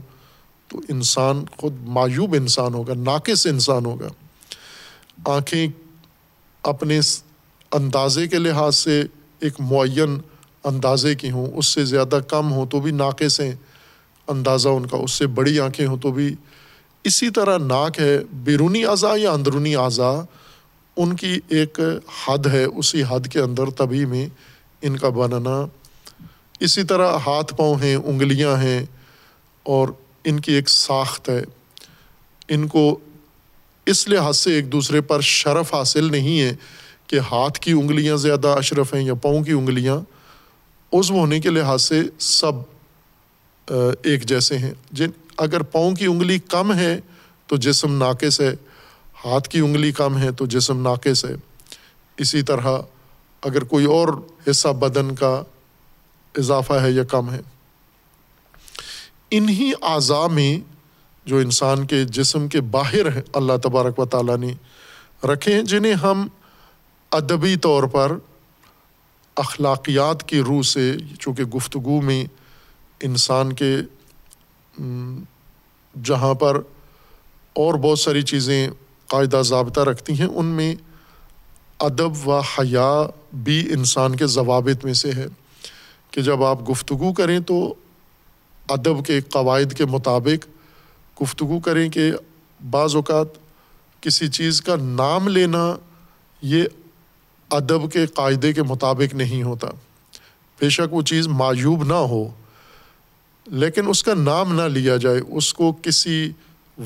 تو انسان خود معیوب انسان ہوگا، ناقص انسان ہوگا۔ آنکھیں اپنے اندازے کے لحاظ سے ایک معین اندازے کی ہوں، اس سے زیادہ کم ہوں تو بھی ناقص ہیں۔ اندازہ ان کا اس سے بڑی آنکھیں ہوں تو بھی۔ اسی طرح ناک ہے، بیرونی اعضاء یا اندرونی اعضاء، ان کی ایک حد ہے، اسی حد کے اندر تبھی میں ان کا بننا اسی طرح ہاتھ پاؤں ہیں، انگلیاں ہیں اور ان کی ایک ساخت ہے۔ ان کو اس لحاظ سے ایک دوسرے پر شرف حاصل نہیں ہے کہ ہاتھ کی انگلیاں زیادہ اشرف ہیں یا پاؤں کی انگلیاں۔ عزو ہونے کے لحاظ سے سب ایک جیسے ہیں۔ جن، اگر پاؤں کی انگلی کم ہے تو جسم ناقص ہے، ہاتھ کی انگلی کم ہے تو جسم ناقص ہے۔ اسی طرح اگر کوئی اور حصہ بدن کا اضافہ ہے یا کم ہے۔ انہی اعضاء میں جو انسان کے جسم کے باہر ہیں، اللہ تبارک و تعالیٰ نے رکھے ہیں، جنہیں ہم ادبی طور پر اخلاقیات کی روح سے، چونکہ گفتگو میں انسان کے جہاں پر اور بہت ساری چیزیں قاعدہ ضابطہ رکھتی ہیں، ان میں ادب و حیا بھی انسان کے ضوابط میں سے ہے۔ کہ جب آپ گفتگو کریں تو ادب کے قواعد کے مطابق گفتگو کریں کہ بعض اوقات کسی چیز کا نام لینا یہ ادب کے قاعدے کے مطابق نہیں ہوتا۔ بے شک وہ چیز معیوب نہ ہو، لیکن اس کا نام نہ لیا جائے، اس کو کسی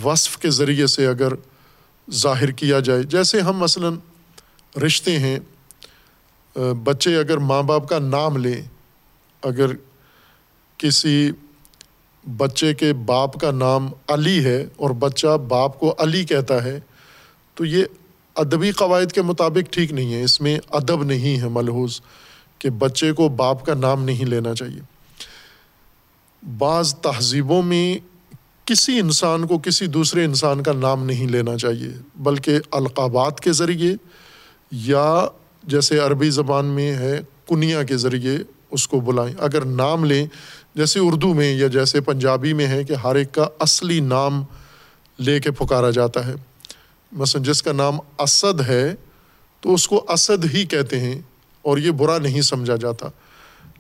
وصف کے ذریعے سے اگر ظاہر کیا جائے۔ جیسے ہم مثلاً رشتے ہیں، بچے اگر ماں باپ کا نام لیں اگر کسی بچے کے باپ کا نام علی ہے اور بچہ باپ کو علی کہتا ہے، تو یہ ادبی قواعد کے مطابق ٹھیک نہیں ہے۔ اس میں ادب نہیں ہے ملحوظ کہ بچے کو باپ کا نام نہیں لینا چاہیے۔ بعض تہذیبوں میں کسی انسان کو کسی دوسرے انسان کا نام نہیں لینا چاہیے، بلکہ القابات کے ذریعے یا جیسے عربی زبان میں ہے، کنیا کے ذریعے اس کو بلائیں۔ اگر نام لیں، جیسے اردو میں یا جیسے پنجابی میں ہے کہ ہر ایک کا اصلی نام لے کے پکارا جاتا ہے۔ مثلاً جس کا نام اسد ہے، تو اس کو اسد ہی کہتے ہیں اور یہ برا نہیں سمجھا جاتا۔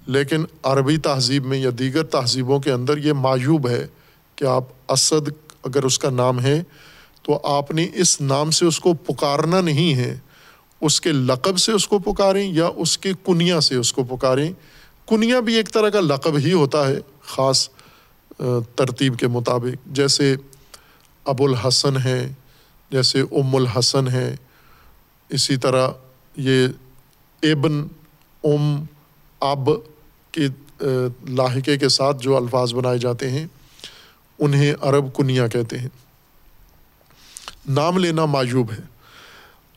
لیکن عربی تہذیب میں یا دیگر تہذیبوں کے اندر یہ معیوب ہے کہ آپ اسد اگر اس کا نام ہے، تو آپ نے اس نام سے اس کو پکارنا نہیں ہے۔ اس کے لقب سے اس کو پکاریں یا اس کے کنیا سے اس کو پکاریں۔ کنیا بھی ایک طرح کا لقب ہی ہوتا ہے، خاص ترتیب کے مطابق۔ جیسے ابو الحسن ہے جیسے ام الحسن ہے اسی طرح یہ ابن، ام، اب کے لاحقے کے ساتھ جو الفاظ بنائے جاتے ہیں، انہیں عرب کنیا کہتے ہیں۔ نام لینا معیوب ہے۔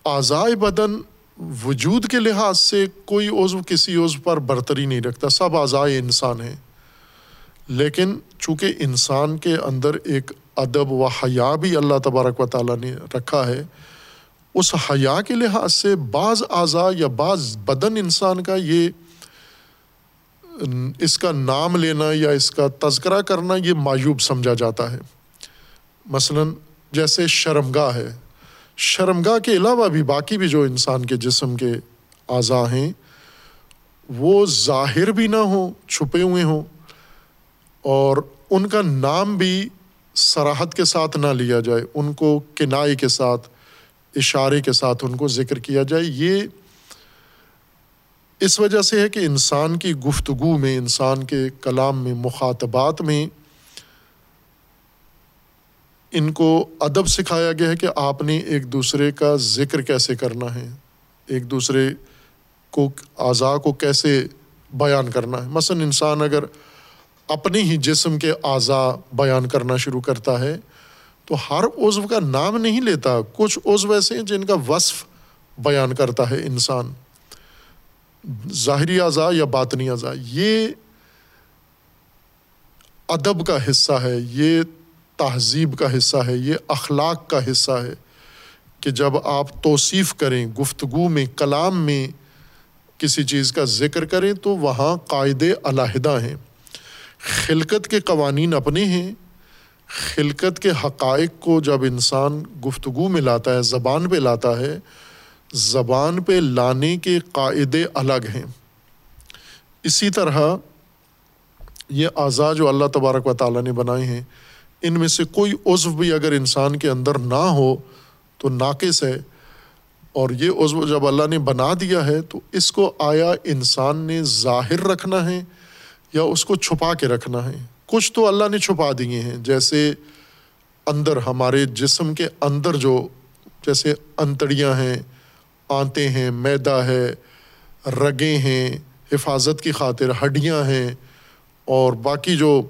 آزائے بدن وجود کے لحاظ سے کوئی عضو کسی عضو پر برتری نہیں رکھتا، سب اعضائے انسان ہیں۔ لیکن چونکہ انسان کے اندر ایک ادب و حیا بھی اللہ تبارک و تعالیٰ نے رکھا ہے، اس حیا کے لحاظ سے بعض اعضاء یا بعض بدن انسان کا یہ اس کا نام لینا یا اس کا تذکرہ کرنا یہ معیوب سمجھا جاتا ہے۔ مثلاً جیسے شرمگاہ ہے شرمگاہ کے علاوہ بھی باقی بھی جو انسان کے جسم کے اعضاء ہیں، وہ ظاہر بھی نہ ہوں، چھپے ہوئے ہوں، اور ان کا نام بھی سراحت کے ساتھ نہ لیا جائے، ان کو کنائی کے ساتھ، اشارے کے ساتھ ان کو ذکر کیا جائے۔ یہ اس وجہ سے ہے کہ انسان کی گفتگو میں، انسان کے کلام میں، مخاطبات میں ان کو ادب سکھایا گیا ہے کہ آپ نے ایک دوسرے کا ذکر کیسے کرنا ہے، ایک دوسرے کو اعضاء کو کیسے بیان کرنا ہے۔ مثلاً انسان اگر اپنے ہی جسم کے اعضاء بیان کرنا شروع کرتا ہے تو ہر عضو کا نام نہیں لیتا، کچھ عضو ایسے ہیں جن کا وصف بیان کرتا ہے انسان۔ ظاہری اعضاء یا باطنی اعضاء، یہ ادب کا حصہ ہے، یہ تہذیب کا حصہ ہے، یہ اخلاق کا حصہ ہے کہ جب آپ توصیف کریں گفتگو میں، کلام میں کسی چیز کا ذکر کریں تو وہاں قاعدے علیحدہ ہیں۔ خلقت کے قوانین اپنے ہیں۔ خلقت کے حقائق کو جب انسان گفتگو میں لاتا ہے، زبان پہ لاتا ہے، زبان پہ لانے کے قاعدے الگ ہیں۔ اسی طرح یہ اعضاء جو اللہ تبارک و تعالیٰ نے بنائے ہیں ان میں سے کوئی عضو بھی اگر انسان کے اندر نہ ہو تو ناقص ہے۔ اور یہ عضو جب اللہ نے بنا دیا ہے تو اس کو آیا انسان نے ظاہر رکھنا ہے یا اس کو چھپا کے رکھنا ہے۔ کچھ تو اللہ نے چھپا دیے ہیں، جیسے اندر ہمارے جسم کے اندر جو جیسے انتڑیاں ہیں آنتے ہیں، میدا ہے، رگیں ہیں، حفاظت کی خاطر ہڈیاں ہیں اور باقی جو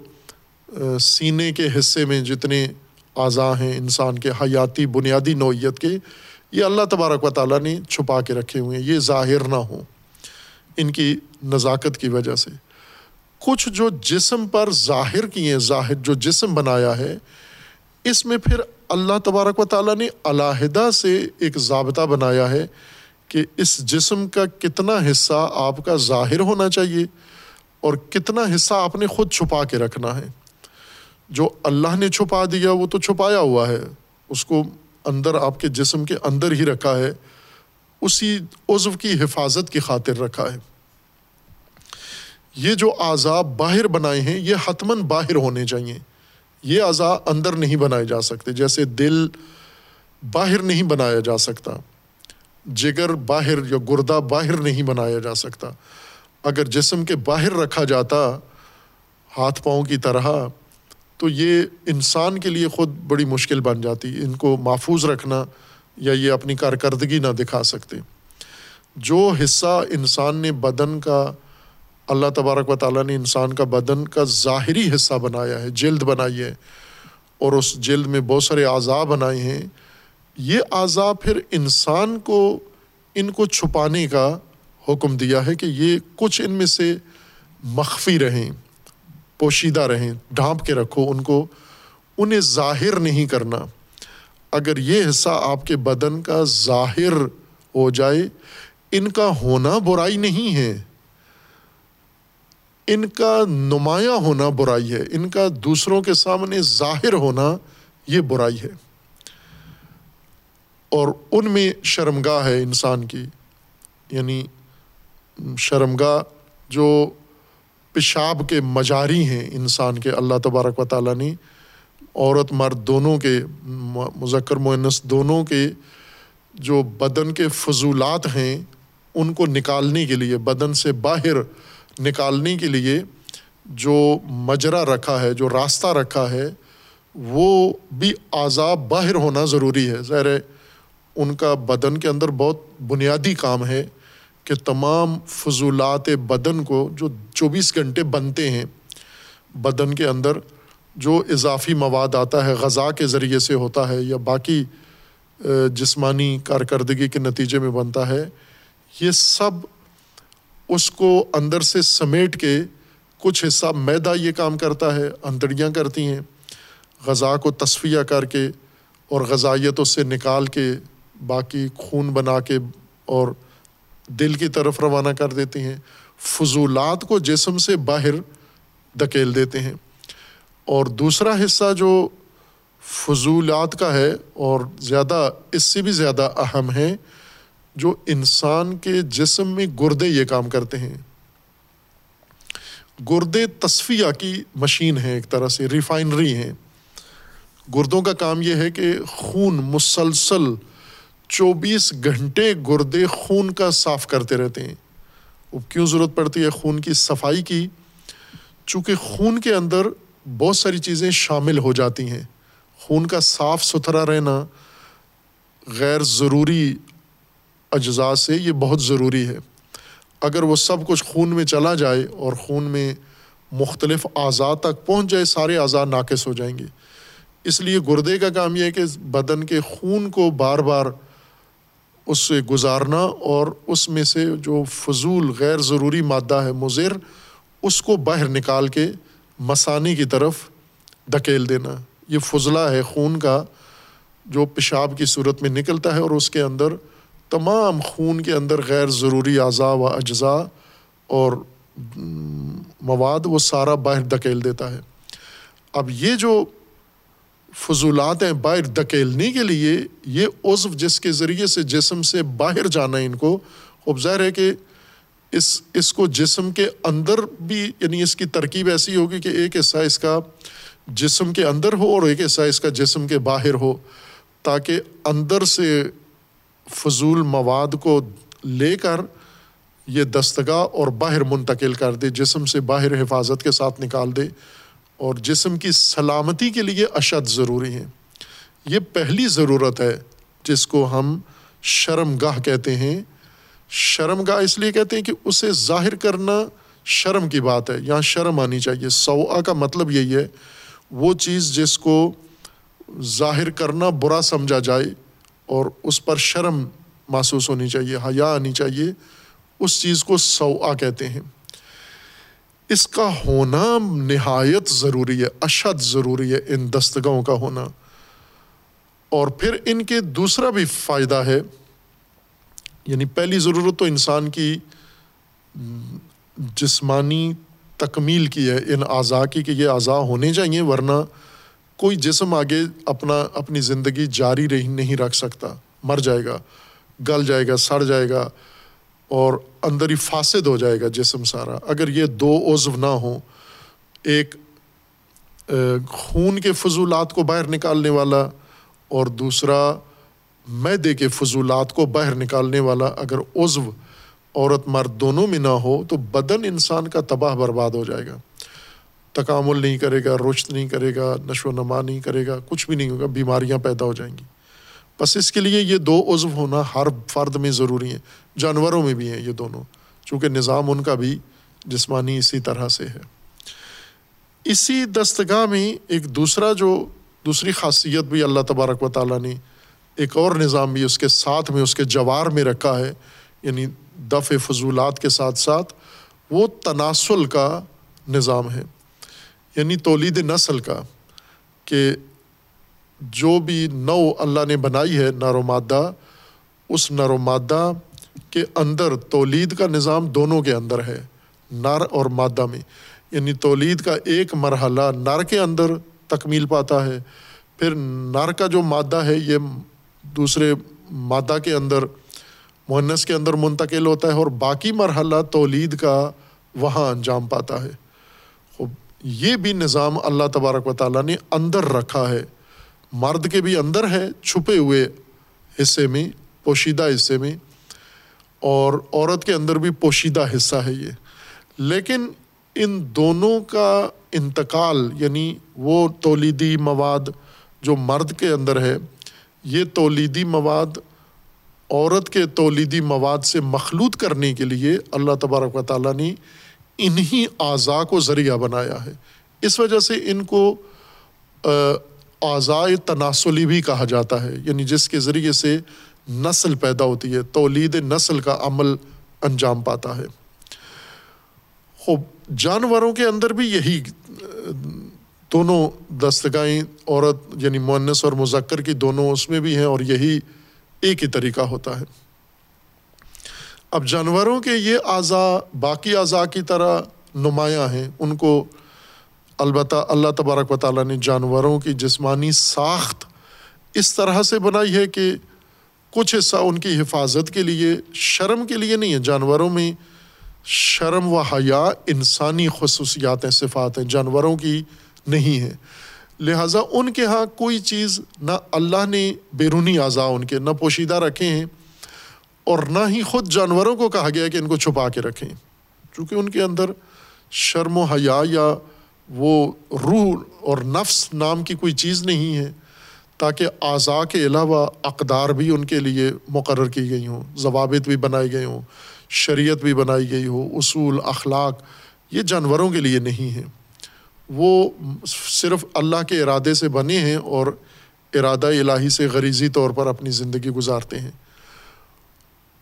سینے کے حصے میں جتنے اعضاء ہیں، انسان کے حیاتی بنیادی نوعیت کے، یہ اللہ تبارک و تعالیٰ نے چھپا کے رکھے ہوئے ہیں۔ یہ ظاہر نہ ہوں، ان کی نزاکت کی وجہ سے۔ کچھ جو جسم پر ظاہر کیے ظاہر جو جسم بنایا ہے، اس میں پھر اللہ تبارک و تعالیٰ نے علیحدہ سے ایک ضابطہ بنایا ہے کہ اس جسم کا کتنا حصہ آپ کا ظاہر ہونا چاہیے اور کتنا حصہ آپ نے خود چھپا کے رکھنا ہے۔ جو اللہ نے چھپا دیا وہ تو چھپایا ہوا ہے۔ اس کو اندر آپ کے جسم کے اندر ہی رکھا ہے۔ اسی عضو کی حفاظت کی خاطر رکھا ہے۔ یہ جو اعضاء باہر بنائے ہیں، یہ حتماً باہر ہونے چاہیے۔ یہ اعضاء اندر نہیں بنائے جا سکتے، جیسے دل باہر نہیں بنایا جا سکتا۔ جگر باہر یا گردہ باہر نہیں بنایا جا سکتا۔ اگر جسم کے باہر رکھا جاتا، ہاتھ پاؤں کی طرح تو یہ انسان کے لیے خود بڑی مشکل بن جاتی، ان کو محفوظ رکھنا یا یہ اپنی کارکردگی نہ دکھا سکتے۔ جو حصہ انسان نے بدن کا، اللہ تبارک و تعالیٰ نے انسان کا بدن کا ظاہری حصہ بنایا ہے، جلد بنائی ہے، اور اس جلد میں بہت سارے اعضاء بنائے ہیں، یہ اعضاء پھر انسان کو، ان کو چھپانے کا حکم دیا ہے کہ یہ کچھ ان میں سے مخفی رہیں۔ پوشیدہ رہیں، ڈھانپ کے رکھو، ان کو انہیں ظاہر نہیں کرنا۔ اگر یہ حصہ آپ کے بدن کا ظاہر ہو جائے، ان کا ہونا برائی نہیں ہے۔ ان کا نمایاں ہونا برائی ہے۔ ان کا دوسروں کے سامنے ظاہر ہونا یہ برائی ہے۔ اور ان میں شرمگاہ ہے انسان کی۔ یعنی شرمگاہ جو پیشاب کے مجاری ہیں انسان کے، اللہ تبارک و تعالیٰ نے۔ عورت مرد دونوں کے مذکر معنس دونوں کے جو بدن کے فضولات ہیں، ان کو نکالنے کے لیے، بدن سے باہر نکالنے کے لیے جو مجرا رکھا ہے، جو راستہ رکھا ہے، وہ بھی عذاب باہر ہونا ضروری ہے۔ ظاہر ان کا بدن کے اندر بہت بنیادی کام ہے۔ کہ تمام فضولات بدن کو جو چوبیس گھنٹے بنتے ہیں، بدن کے اندر جو اضافی مواد آتا ہے، غذا کے ذریعے سے ہوتا ہے یا باقی جسمانی کارکردگی کے نتیجے میں بنتا ہے، یہ سب اس کو اندر سے سمیٹ کے کچھ حصہ میدا یہ کام کرتا ہے، انتڑیاں کرتی ہیں، غذا کو تصفیہ کر کے اور غذائیت اس سے نکال کے باقی خون بنا کے اور دل کی طرف روانہ کر دیتی ہیں، فضولات کو جسم سے باہر دھکیل دیتے ہیں۔ اور دوسرا حصہ جو فضولات کا ہے اور زیادہ، اس سے بھی زیادہ اہم ہے جو انسان کے جسم میں گردے یہ کام کرتے ہیں۔ گردے تصفیہ کی مشین ہے ایک طرح سے ریفائنری ہیں۔ گردوں کا کام یہ ہے کہ خون مسلسل چوبیس گھنٹے گردے خون کا صاف کرتے رہتے ہیں۔ وہ کیوں ضرورت پڑتی ہے خون کی صفائی کی؟ چونکہ خون کے اندر بہت ساری چیزیں شامل ہو جاتی ہیں۔ خون کا صاف ستھرا رہنا غیر ضروری اجزاء سے یہ بہت ضروری ہے۔ اگر وہ سب کچھ خون میں چلا جائے اور خون میں مختلف اعضاء تک پہنچ جائے، سارے اعضاء ناقص ہو جائیں گے۔ اس لیے گردے کا کام یہ ہے کہ بدن کے خون کو بار بار اس سے گزارنا اور اس میں سے جو فضول غیر ضروری مادہ ہے مضر، اس کو باہر نکال کے مسانی کی طرف دھکیل دینا۔ یہ فضلہ ہے خون کا جو پیشاب کی صورت میں نکلتا ہے اور اس کے اندر تمام خون کے اندر غیر ضروری اعضاء و اجزاء اور مواد، وہ سارا باہر دھکیل دیتا ہے۔ اب یہ جو فضولات ہیں باہر دھکیلنے کے لیے یہ عضو جس کے ذریعے سے جسم سے باہر جانا ہے ان کو اب ظاہر ہے کہ اس اس کو جسم کے اندر بھی یعنی اس کی ترکیب ایسی ہوگی کہ ایک حصہ اس کا جسم کے اندر ہو اور ایک حصہ اس کا جسم کے باہر ہو، تاکہ اندر سے فضول مواد کو لے کر یہ دستگاہ اور باہر منتقل کر دے، جسم سے باہر حفاظت کے ساتھ نکال دے۔ اور جسم کی سلامتی کے لیے اشد ضروری ہیں۔ یہ پہلی ضرورت ہے جس کو ہم شرم گاہ کہتے ہیں۔ شرم گاہ اس لیے کہتے ہیں کہ اسے ظاہر کرنا شرم کی بات ہے، یہاں شرم آنی چاہیے۔ سوا کا مطلب یہی ہے، وہ چیز جس کو ظاہر کرنا برا سمجھا جائے اور اس پر شرم محسوس ہونی چاہیے، حیا آنی چاہیے، اس چیز کو سوا کہتے ہیں۔ اس کا ہونا نہایت ضروری ہے، اشد ضروری ہے ان دستگاہوں کا ہونا۔ اور پھر ان کے دوسرا بھی فائدہ ہے یعنی پہلی ضرورت تو انسان کی جسمانی تکمیل کی ہے، ان اعضاء کی کہ یہ اعضاء ہونے چاہیے، ورنہ کوئی جسم آگے اپنا، اپنی زندگی جاری رہی نہیں رکھ سکتا۔ مر جائے گا، گل جائے گا، سڑ جائے گا۔ اور اندر ہی فاسد ہو جائے گا جسم سارا۔ اگر یہ دو عزو نہ ہوں، ایک خون کے فضولات کو باہر نکالنے والا اور دوسرا، میدے کے فضولات کو باہر نکالنے والا۔ اگر عزو عورت مرد دونوں میں نہ ہو، تو بدن انسان کا تباہ برباد ہو جائے گا۔ تکامل نہیں کرے گا رشت نہیں کرے گا، نشو و نما نہیں کرے گا، کچھ بھی نہیں ہوگا، بیماریاں پیدا ہو جائیں گی۔ بس اس کے لیے یہ دو عزو ہونا ہر فرد میں ضروری ہیں، جانوروں میں بھی ہیں یہ دونوں، چونکہ نظام ان کا بھی جسمانی اسی طرح سے ہے۔ اسی دستگاہ میں ایک دوسرا جو دوسری خاصیت بھی اللہ تبارک و تعالیٰ نے ایک اور نظام بھی اس کے ساتھ میں اس کے جوار میں رکھا ہے یعنی دف فضولات کے ساتھ ساتھ وہ تناسل کا نظام ہے یعنی تولید نسل کا، کہ جو بھی نو اللہ نے بنائی ہے نر و مادہ، اس نر و مادہ کے اندر تولید کا نظام دونوں کے اندر ہے نر اور مادہ میں۔ یعنی تولید کا ایک مرحلہ نر کے اندر تکمیل پاتا ہے، پھر نر کا جو مادہ ہے، یہ دوسرے مادہ کے اندر مہنس کے اندر منتقل ہوتا ہے اور باقی مرحلہ تولید کا وہاں انجام پاتا ہے۔ یہ بھی نظام اللہ تبارک و تعالیٰ نے اندر رکھا ہے۔ مرد کے بھی اندر ہے، چھپے ہوئے حصے میں، پوشیدہ حصے میں، اور عورت کے اندر بھی پوشیدہ حصہ ہے یہ۔ لیکن ان دونوں کا انتقال یعنی وہ تولیدی مواد جو مرد کے اندر ہے، یہ تولیدی مواد عورت کے تولیدی مواد سے مخلوط کرنے کے لیے اللہ تبارک و تعالیٰ نے انہیں اعضاء کو ذریعہ بنایا ہے۔ اس وجہ سے ان کو اعضاء تناسلی بھی کہا جاتا ہے۔ یعنی جس کے ذریعے سے نسل پیدا ہوتی ہے، تولید نسل کا عمل انجام پاتا ہے۔ خوب، جانوروں کے اندر بھی یہی، دونوں دستگاہیں، عورت یعنی معنس اور مذکر کی دونوں اس میں بھی ہیں اور یہی ایک ہی طریقہ ہوتا ہے۔ اب جانوروں کے یہ اعضاء، باقی اعضاء کی طرح نمایاں ہیں۔ ان کو البتہ اللہ تبارک و تعالیٰ نے جانوروں کی جسمانی ساخت اس طرح سے بنائی ہے کہ کچھ حصہ ان کی حفاظت کے لیے، شرم کے لیے نہیں ہے۔ جانوروں میں شرم و حیا انسانی خصوصیات ہیں صفات ہیں، جانوروں کی نہیں ہے لہٰذا ان کے یہاں کوئی چیز نہ اللہ نے بیرونی اعضاء ان کے، نہ پوشیدہ رکھے ہیں اور نہ ہی خود جانوروں کو کہا گیا کہ ان کو چھپا کے رکھیں۔ چونکہ ان کے اندر شرم و حیا یا وہ روح اور نفس نام کی کوئی چیز نہیں ہے، تاکہ اعضاء کے علاوہ اقدار بھی ان کے لیے مقرر کی گئی ہوں، ضوابط بھی بنائی گئی ہوں، شریعت بھی بنائی گئی ہو، اصول، اخلاق، یہ جانوروں کے لیے نہیں ہیں۔ وہ صرف اللہ کے ارادے سے بنے ہیں اور ارادہ الہی سے غریزی طور پر اپنی زندگی گزارتے ہیں۔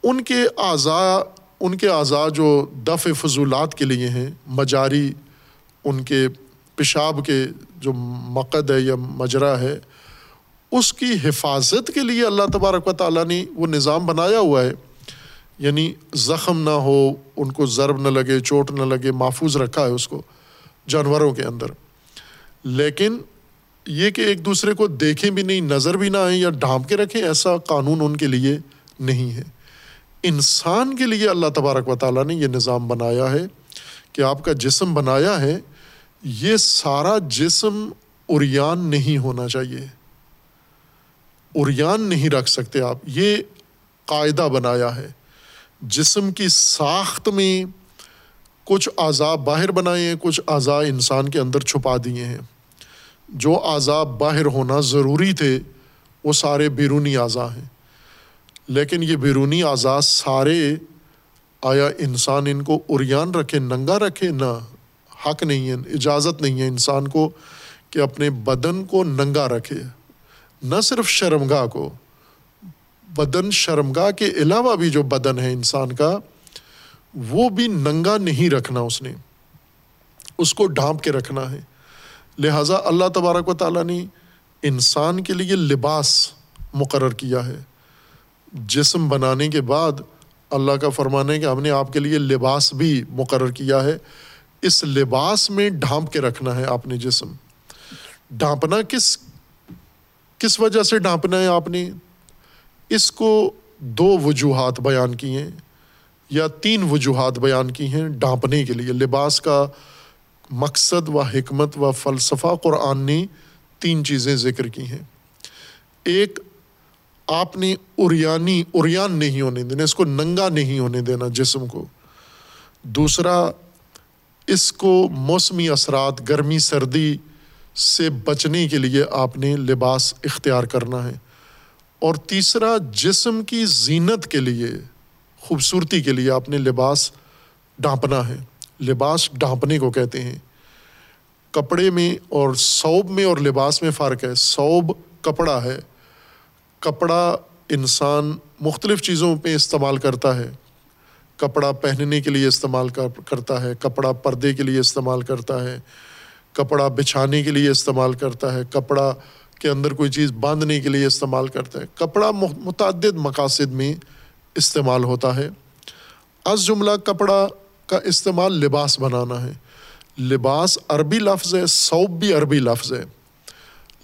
ان کے اعضاء، ان کے اعضاء جو دف فضولات کے لیے ہیں، مجاری ان کے پیشاب کے جو مقد ہے یا مجرا ہے، اس کی حفاظت کے لیے اللہ تبارک و تعالیٰ نے وہ نظام بنایا ہوا ہے۔ یعنی زخم نہ ہو، ان کو ضرب نہ لگے، چوٹ نہ لگے، محفوظ رکھا ہے اس کو جانوروں کے اندر۔ لیکن یہ کہ ایک دوسرے کو دیکھیں بھی نہیں، نظر بھی نہ آئیں یا ڈھانپ کے رکھیں، ایسا قانون ان کے لیے نہیں ہے۔ انسان کے لیے اللہ تبارک و تعالیٰ نے یہ نظام بنایا ہے کہ آپ کا جسم بنایا ہے یہ سارا جسم اریان نہیں ہونا چاہیے۔ اریان نہیں رکھ سکتے آپ۔ یہ قاعدہ بنایا ہے۔ جسم کی ساخت میں کچھ اعضاء باہر بنائے ہیں، کچھ اعضاء انسان کے اندر چھپا دیے ہیں۔ جو اعضاء باہر ہونا ضروری تھے، وہ سارے بیرونی اعضاء ہیں۔ لیکن یہ بیرونی اعضاء سارے آیا انسان ان کو اریان رکھے، ننگا رکھے؟ نہ۔ حق نہیں ہے، اجازت نہیں ہے انسان کو کہ اپنے بدن کو ننگا رکھے۔ نہ صرف شرمگاہ کو، بدن شرمگاہ کے علاوہ بھی جو بدن ہے انسان کا، وہ بھی ننگا نہیں رکھنا اس نے۔ اس کو ڈھانپ کے رکھنا ہے۔ لہٰذا اللہ تبارک و تعالیٰ نے انسان کے لیے لباس مقرر کیا ہے۔ جسم بنانے کے بعد اللہ کا فرمانا ہے کہ ہم نے آپ کے لیے لباس بھی مقرر کیا ہے۔ اس لباس میں ڈھانپ کے رکھنا ہے آپ نے جسم۔ ڈھانپنا کس کس وجہ سے ڈھانپنا ہے آپ نے؟ اس کو دو وجوہات بیان کی ہیں یا تین وجوہات بیان کی ہیں ڈھانپنے کے لیے۔ لباس کا مقصد و حکمت و فلسفہ قرآن نے تین چیزیں ذکر کی ہیں۔ ایک، آپ نے اریانی اریان نہیں ہونے دینا، اس کو ننگا نہیں ہونے دینا جسم کو۔ دوسرا اس کو موسمی اثرات، گرمی، سردی سے بچنے کے لیے آپ نے لباس اختیار کرنا ہے۔ اور تیسرا، جسم کی زینت کے لیے، خوبصورتی کے لیے آپ نے لباس ڈھانپنا ہے۔ لباس ڈھانپنے کو کہتے ہیں۔ کپڑے میں اور صوب میں اور لباس میں فرق ہے۔ صوب کپڑا ہے۔ کپڑا انسان مختلف چیزوں پہ استعمال کرتا ہے۔ کپڑا پہننے کے لیے استعمال کرتا ہے، کپڑا پردے کے لیے استعمال کرتا ہے، کپڑا بچھانے کے لیے استعمال کرتا ہے، کپڑا کے اندر کوئی چیز باندھنے کے لیے استعمال کرتا ہے۔ کپڑا متعدد مقاصد میں استعمال ہوتا ہے۔ از جملہ کپڑا کا استعمال لباس بنانا ہے۔ لباس عربی لفظ ہے صوب بھی عربی لفظ ہے۔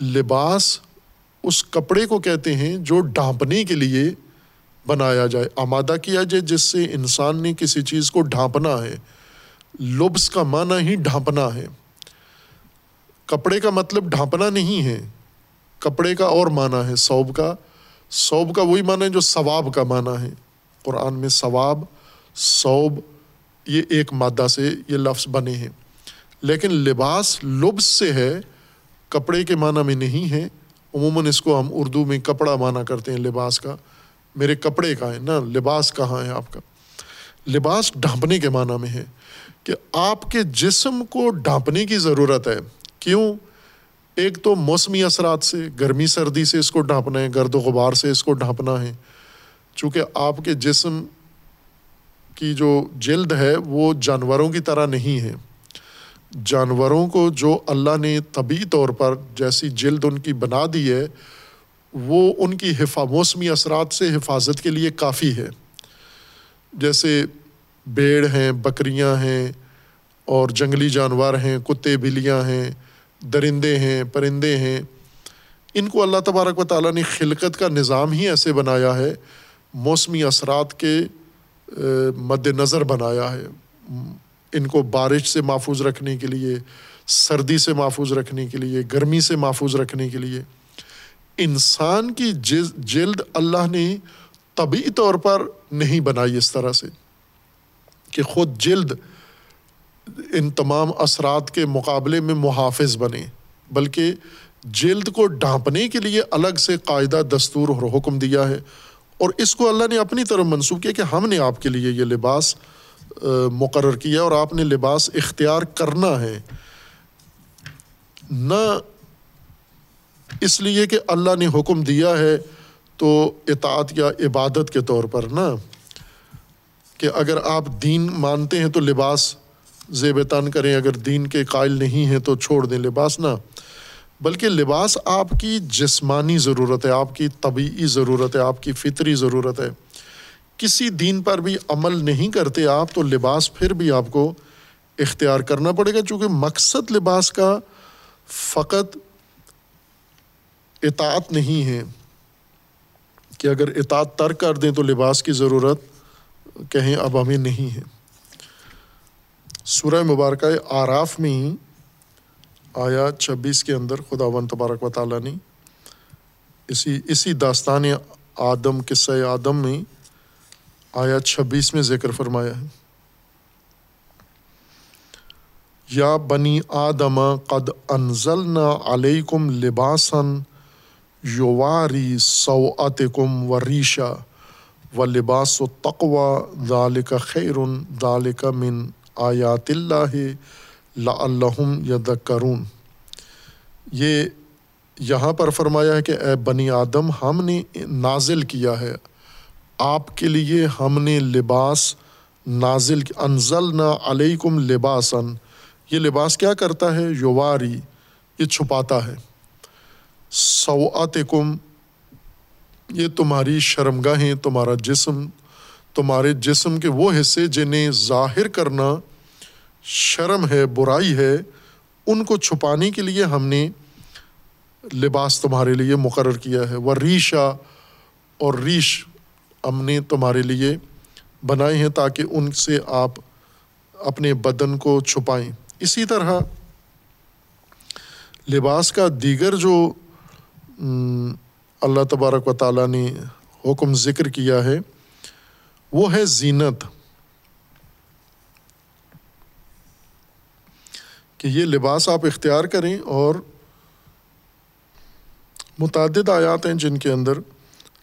لباس اس کپڑے کو کہتے ہیں جو ڈھانپنے کے لیے بنایا جائے۔ آمادہ کیا جائے جس سے انسان نے کسی چیز کو ڈھانپنا ہے۔ لبس کا معنی ہی ڈھانپنا ہے۔ کپڑے کا مطلب ڈھانپنا نہیں ہے۔ کپڑے کا اور معنی ہے صوب کا۔ صوب کا وہی معنی ہے جو ثواب کا معنی ہے۔ قرآن میں ثواب صوب یہ ایک مادہ سے یہ لفظ بنے ہیں۔ لیکن لباس لبس سے ہے، کپڑے کے معنی میں نہیں ہے۔ عموماً اس کو ہم اردو میں کپڑا مانا کرتے ہیں، لباس کا۔ میرے کپڑے کا ہے نا، لباس کہاں ہے آپ کا؟ لباس ڈھانپنے کے معنی میں ہے کہ آپ کے جسم کو ڈھانپنے کی ضرورت ہے۔ کیوں؟ ایک تو موسمی اثرات سے، گرمی سردی سے اس کو ڈھانپنا ہے، گرد و غبار سے اس کو ڈھانپنا ہے۔ چونکہ آپ کے جسم کی جو جلد ہے، وہ جانوروں کی طرح نہیں ہے۔ جانوروں کو جو اللہ نے طبی طور پر جیسی جلد ان کی بنا دی ہے وہ ان کی حفا، موسمی اثرات سے حفاظت کے لیے کافی ہے۔ جیسے بیڑ ہیں، بکریاں ہیں اور جنگلی جانور ہیں، کتے، بلیاں ہیں، درندے ہیں، پرندے ہیں۔ ان کو اللہ تبارک و تعالیٰ نے خلقت کا نظام ہی ایسے بنایا ہے، موسمی اثرات کے مد نظر بنایا ہے۔ ان کو بارش سے محفوظ رکھنے کے لیے، سردی سے محفوظ رکھنے کے لیے، گرمی سے محفوظ رکھنے کے لیے۔ انسان کی جلد اللہ نے طبی طور پر نہیں بنائی اس طرح سے کہ خود جلد ان تمام اثرات کے مقابلے میں محافظ بنے، بلکہ جلد کو ڈھانپنے کے لیے الگ سے قاعدہ، دستور اور حکم دیا ہے۔ اور اس کو اللہ نے اپنی طرف منسوخ کیا کہ ہم نے آپ کے لیے یہ لباس مقرر کیا اور آپ نے لباس اختیار کرنا ہے۔ نہ اس لیے کہ اللہ نے حکم دیا ہے تو اطاعت یا عبادت کے طور پر نا، کہ اگر آپ دین مانتے ہیں تو لباس زیب تن کریں، اگر دین کے قائل نہیں ہیں تو چھوڑ دیں لباس نہ۔ بلکہ لباس آپ کی جسمانی ضرورت ہے، آپ کی طبعی ضرورت ہے، آپ کی فطری ضرورت ہے۔ کسی دین پر بھی عمل نہیں کرتے آپ تو لباس پھر بھی آپ کو اختیار کرنا پڑے گا، چونکہ مقصد لباس کا فقط اطاعت نہیں ہے کہ اگر اطاعت ترک کر دیں تو لباس کی ضرورت کہیں اب ہمیں نہیں ہے۔ سورہ مبارکہ آراف میں ہی آیا چھبیس کے اندر خدا ون تبارک و تعالیٰ نے اسی اسی داستان آدم قصۂ آدم میں آیا چھبیس میں ذکر فرمایا ہے۔ یا بنی آدم قد انزلنا علیکم لباسن یواری سو کم و ریشا و لباس و تقوا دال کا خیر دال کا من آیات اللہ لعلہم یدکرون یہ یہاں پر فرمایا ہے کہ اے بنی آدم، ہم نے نازل کیا ہے۔ آپ کے لیے ہم نے لباس نازل انزل نہ علیکم لباسن یہ لباس کیا کرتا ہے؟ یواری، یہ چھپاتا ہے۔ سوعت کم یہ تمہاری شرمگاہیں، تمہارا جسم، تمہارے جسم کے وہ حصے جنہیں ظاہر کرنا شرم ہے، برائی ہے، ان کو چھپانے کے لیے ہم نے لباس تمہارے لیے مقرر کیا ہے۔ وہ ریشا اور ریش ہم نے تمہارے لیے بنائے ہیں تاکہ ان سے آپ اپنے بدن کو چھپائیں۔ اسی طرح لباس کا دیگر جو اللہ تبارک و تعالیٰ نے حکم ذکر کیا ہے، وہ ہے زینت۔ کہ یہ لباس آپ اختیار کریں اور متعدد آیات ہیں جن کے اندر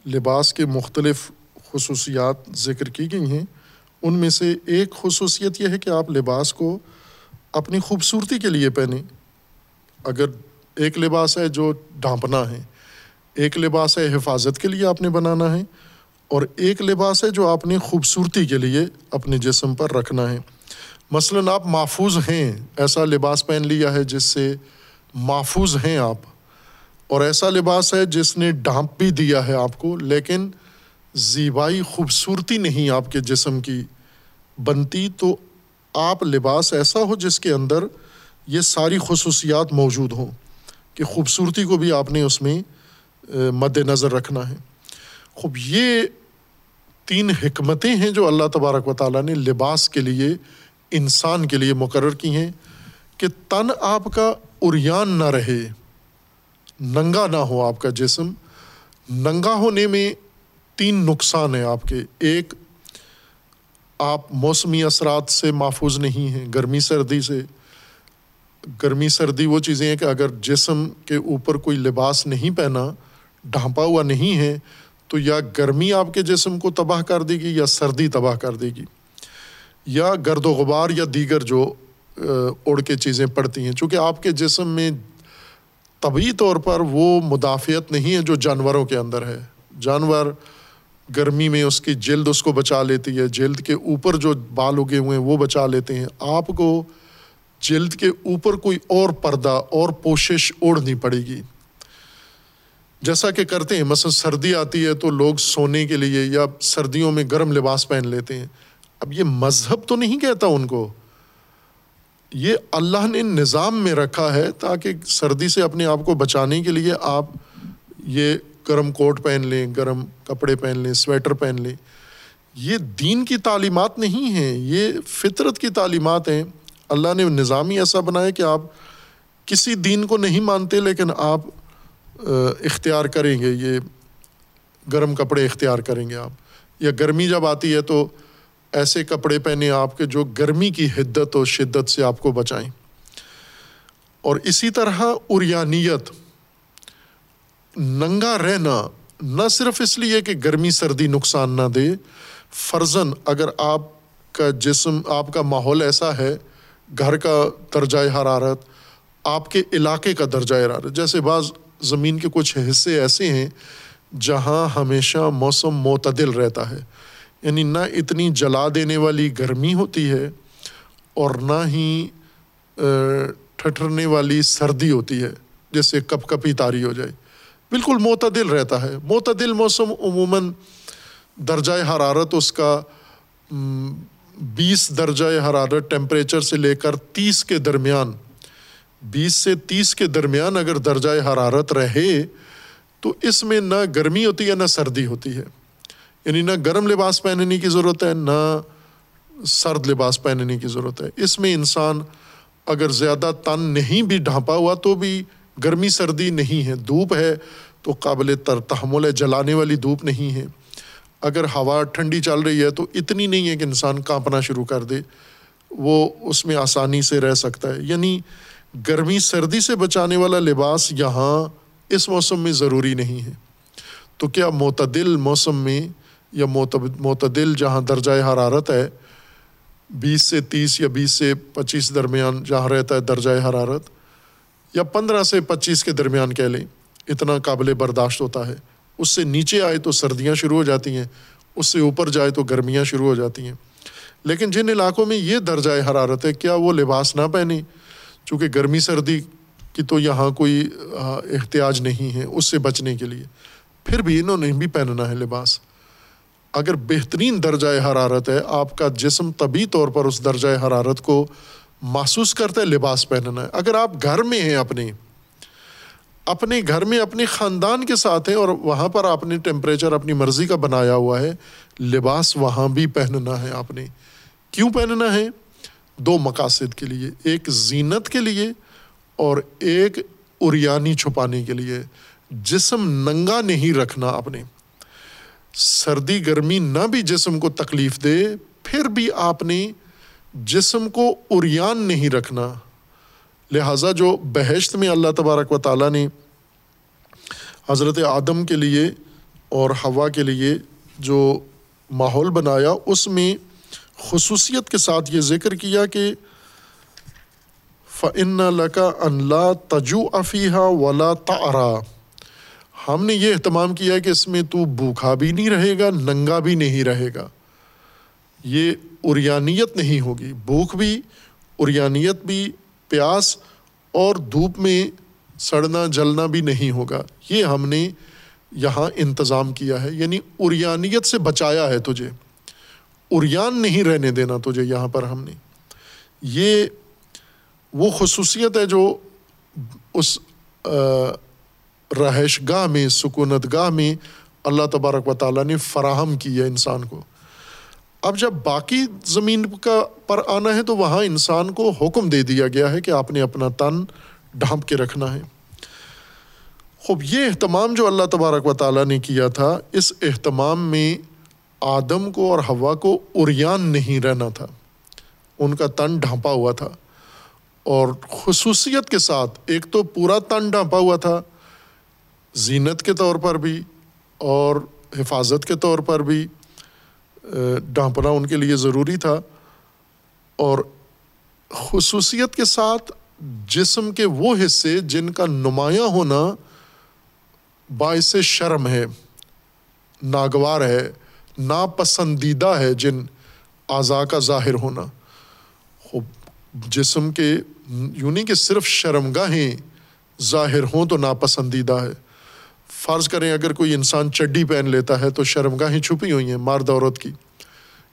لباس کے مختلف خصوصیات ذکر کی گئی ہیں۔ ان میں سے ایک خصوصیت یہ ہے کہ آپ لباس کو اپنی خوبصورتی کے لیے پہنیں۔ اگر ایک لباس ہے جو ڈھانپنا ہے۔ ایک لباس ہے حفاظت کے لیے آپ نے بنانا ہے۔ اور ایک لباس ہے جو آپ نے خوبصورتی کے لیے اپنے جسم پر رکھنا ہے۔ مثلاً آپ محفوظ ہیں، ایسا لباس پہن لیا ہے جس سے محفوظ ہیں آپ۔ اور ایسا لباس ہے جس نے ڈھانپ بھی دیا ہے آپ کو، لیکن زیبائی، خوبصورتی نہیں آپ کے جسم کی بنتی۔ تو آپ لباس ایسا ہو جس کے اندر یہ ساری خصوصیات موجود ہوں۔ کہ خوبصورتی کو بھی آپ نے اس میں مد نظر رکھنا ہے۔ خوب، یہ تین حکمتیں ہیں جو اللہ تبارک و تعالیٰ نے لباس کے لیے، انسان کے لیے مقرر کی ہیں کہ تن آپ کا اریان نہ رہے، ننگا نہ ہو آپ کا جسم۔ ننگا ہونے میں تین نقصان ہیں آپ کے۔ ایک، آپ موسمی اثرات سے محفوظ نہیں ہیں، گرمی، سردی سے گرمی، سردی، وہ چیزیں ہیں کہ اگر جسم کے اوپر کوئی لباس نہیں پہنا، ڈھانپا ہوا نہیں ہے، تو یا گرمی آپ کے جسم کو تباہ کر دے گی یا سردی تباہ کر دے گی۔ یا گرد و غبار یا دیگر جو اڑ کے چیزیں پڑتی ہیں، چونکہ آپ کے جسم میں طبی طور پر وہ مدافعت نہیں ہے جو جانوروں کے اندر ہے۔ جانور گرمی میں اس کی جلد اس کو بچا لیتی ہے، جلد کے اوپر جو بال اگے ہوئے ہیں وہ بچا لیتے ہیں۔ آپ کو جلد کے اوپر کوئی اور پردہ اور پوشش اوڑھنی پڑے گی۔ جیسا کہ کرتے ہیں، مثلاً سردی آتی ہے تو لوگ سونے کے لیے یا سردیوں میں گرم لباس پہن لیتے ہیں۔ اب یہ مذہب تو نہیں کہتا ان کو۔ یہ اللہ نے نظام میں رکھا ہے تاکہ سردی سے اپنے آپ کو بچانے کے لیے آپ یہ گرم کوٹ پہن لیں، گرم کپڑے پہن لیں، سویٹر پہن لیں۔ یہ دین کی تعلیمات نہیں ہیں، یہ فطرت کی تعلیمات ہیں۔ اللہ نے نظامی ایسا بنایا کہ آپ کسی دین کو نہیں مانتے لیکن آپ اختیار کریں گے، یہ گرم کپڑے اختیار کریں گے آپ۔ یا گرمی جب آتی ہے تو ایسے کپڑے پہنے آپ کے جو گرمی کی حدت اور شدت سے آپ کو بچائیں۔ اور اسی طرح اریانیت ننگا رہنا نہ صرف اس لیے کہ گرمی سردی نقصان نہ دے فرزن اگر آپ کا جسم، آپ کا ماحول ایسا ہے گھر کا درجۂ حرارت، آپ کے علاقے کا درجۂ حرارت، جیسے بعض زمین کے کچھ حصے ایسے ہیں جہاں ہمیشہ موسم معتدل رہتا ہے۔ یعنی نہ اتنی جلا دینے والی گرمی ہوتی ہے اور نہ ہی ٹھٹرنے والی سردی ہوتی ہے، جس سے کپ کپی تاری ہو جائے۔ بالکل معتدل رہتا ہے۔ معتدل موسم عموماً درجۂ حرارت اس کا بیس درجۂ حرارت ٹیمپریچر سے لے کر تیس کے درمیان، بیس سے تیس کے درمیان اگر درجۂ حرارت رہے تو اس میں نہ گرمی ہوتی ہے، نہ سردی ہوتی ہے۔ یعنی نہ گرم لباس پہننے کی ضرورت ہے، نہ سرد لباس پہننے کی ضرورت ہے۔ اس میں انسان اگر زیادہ تن نہیں بھی ڈھانپا ہوا تو بھی گرمی سردی نہیں ہے، دھوپ ہے تو قابل تر تحمل ہے، جلانے والی دھوپ نہیں ہے۔ اگر ہوا ٹھنڈی چل رہی ہے تو اتنی نہیں ہے کہ انسان کانپنا شروع کر دے، وہ اس میں آسانی سے رہ سکتا ہے۔ یعنی گرمی سردی سے بچانے والا لباس یہاں اس موسم میں ضروری نہیں ہے۔ تو کیا معتدل موسم میں یا معتدل جہاں درجۂ حرارت ہے، بیس سے تیس یا بیس سے پچیس درمیان جہاں رہتا ہے درجۂ حرارت، یا پندرہ سے پچیس کے درمیان کہہ لیں، اتنا قابل برداشت ہوتا ہے۔ اس سے نیچے آئے تو سردیاں شروع ہو جاتی ہیں، اس سے اوپر جائے تو گرمیاں شروع ہو جاتی ہیں۔ لیکن جن علاقوں میں یہ درجۂ حرارت ہے، کیا وہ لباس نہ پہنیں؟ چونکہ گرمی سردی کی تو یہاں کوئی احتیاج نہیں ہے اس سے بچنے کے لیے۔ پھر بھی انہوں نے بھی پہننا ہے لباس۔ اگر بہترین درجۂ حرارت ہے، آپ کا جسم طبی طور پر اس درجۂ حرارت کو محسوس کرتا ہے، لباس پہننا ہے۔ اگر آپ گھر میں ہیں اپنے اپنے گھر میں اپنے خاندان کے ساتھ ہیں اور وہاں پر آپ نے ٹیمپریچر اپنی مرضی کا بنایا ہوا ہے، لباس وہاں بھی پہننا ہے آپ نے۔ کیوں پہننا ہے؟ دو مقاصد کے لیے، ایک زینت کے لیے اور ایک اریانی چھپانے کے لیے۔ جسم ننگا نہیں رکھنا اپنے سردی گرمی نہ بھی جسم کو تکلیف دے، پھر بھی آپ نے جسم کو اریان نہیں رکھنا۔ لہٰذا جو بحشت میں اللہ تبارک و تعالیٰ نے حضرت آدم کے لیے اور ہوا کے لیے جو ماحول بنایا، اس میں خصوصیت کے ساتھ یہ ذکر کیا کہ فن لکا انلا تجو افیہ ولا تعرا۔ ہم نے یہ اہتمام کیا کہ اس میں تو بھوکھا بھی نہیں رہے گا، ننگا بھی نہیں رہے گا۔ یہ اریانیت نہیں ہوگی، بھوک بھی، اریانیت بھی پیاس اور دھوپ میں سڑنا، جلنا بھی نہیں ہوگا۔ یہ ہم نے یہاں انتظام کیا ہے۔ یعنی اریانیت سے بچایا ہے تجھے۔ اریان نہیں رہنے دینا تجھے یہاں پر ہم نے۔ یہ وہ خصوصیت ہے جو اس رہائش گاہ میں، سکونت گاہ میں اللہ تبارک و تعالیٰ نے فراہم کی ہے انسان کو۔ اب جب باقی زمین کا پر آنا ہے تو وہاں انسان کو حکم دے دیا گیا ہے کہ آپ نے اپنا تن ڈھانپ کے رکھنا ہے۔ خوب، یہ اہتمام جو اللہ تبارک و تعالیٰ نے کیا تھا، اس اہتمام میں آدم کو اور ہوا کو اریان نہیں رہنا تھا۔ ان کا تن ڈھانپا ہوا تھا۔ اور خصوصیت کے ساتھ ایک تو پورا تن ڈھانپا ہوا تھا، زینت کے طور پر بھی اور حفاظت کے طور پر بھی۔ ڈھانپنا ان کے لیے ضروری تھا اور خصوصیت کے ساتھ جسم کے وہ حصے جن کا نمایاں ہونا باعث شرم ہے، ناگوار ہے، ناپسندیدہ ہے جن اعضاء کا ظاہر ہونا۔ جسم کے یونی کہ صرف شرمگاہیں ظاہر ہوں تو ناپسندیدہ ہے۔ فرض کریں اگر کوئی انسان چڈی پہن لیتا ہے تو شرمگاہیں چھپی ہوئی ہیں مرد عورت کی۔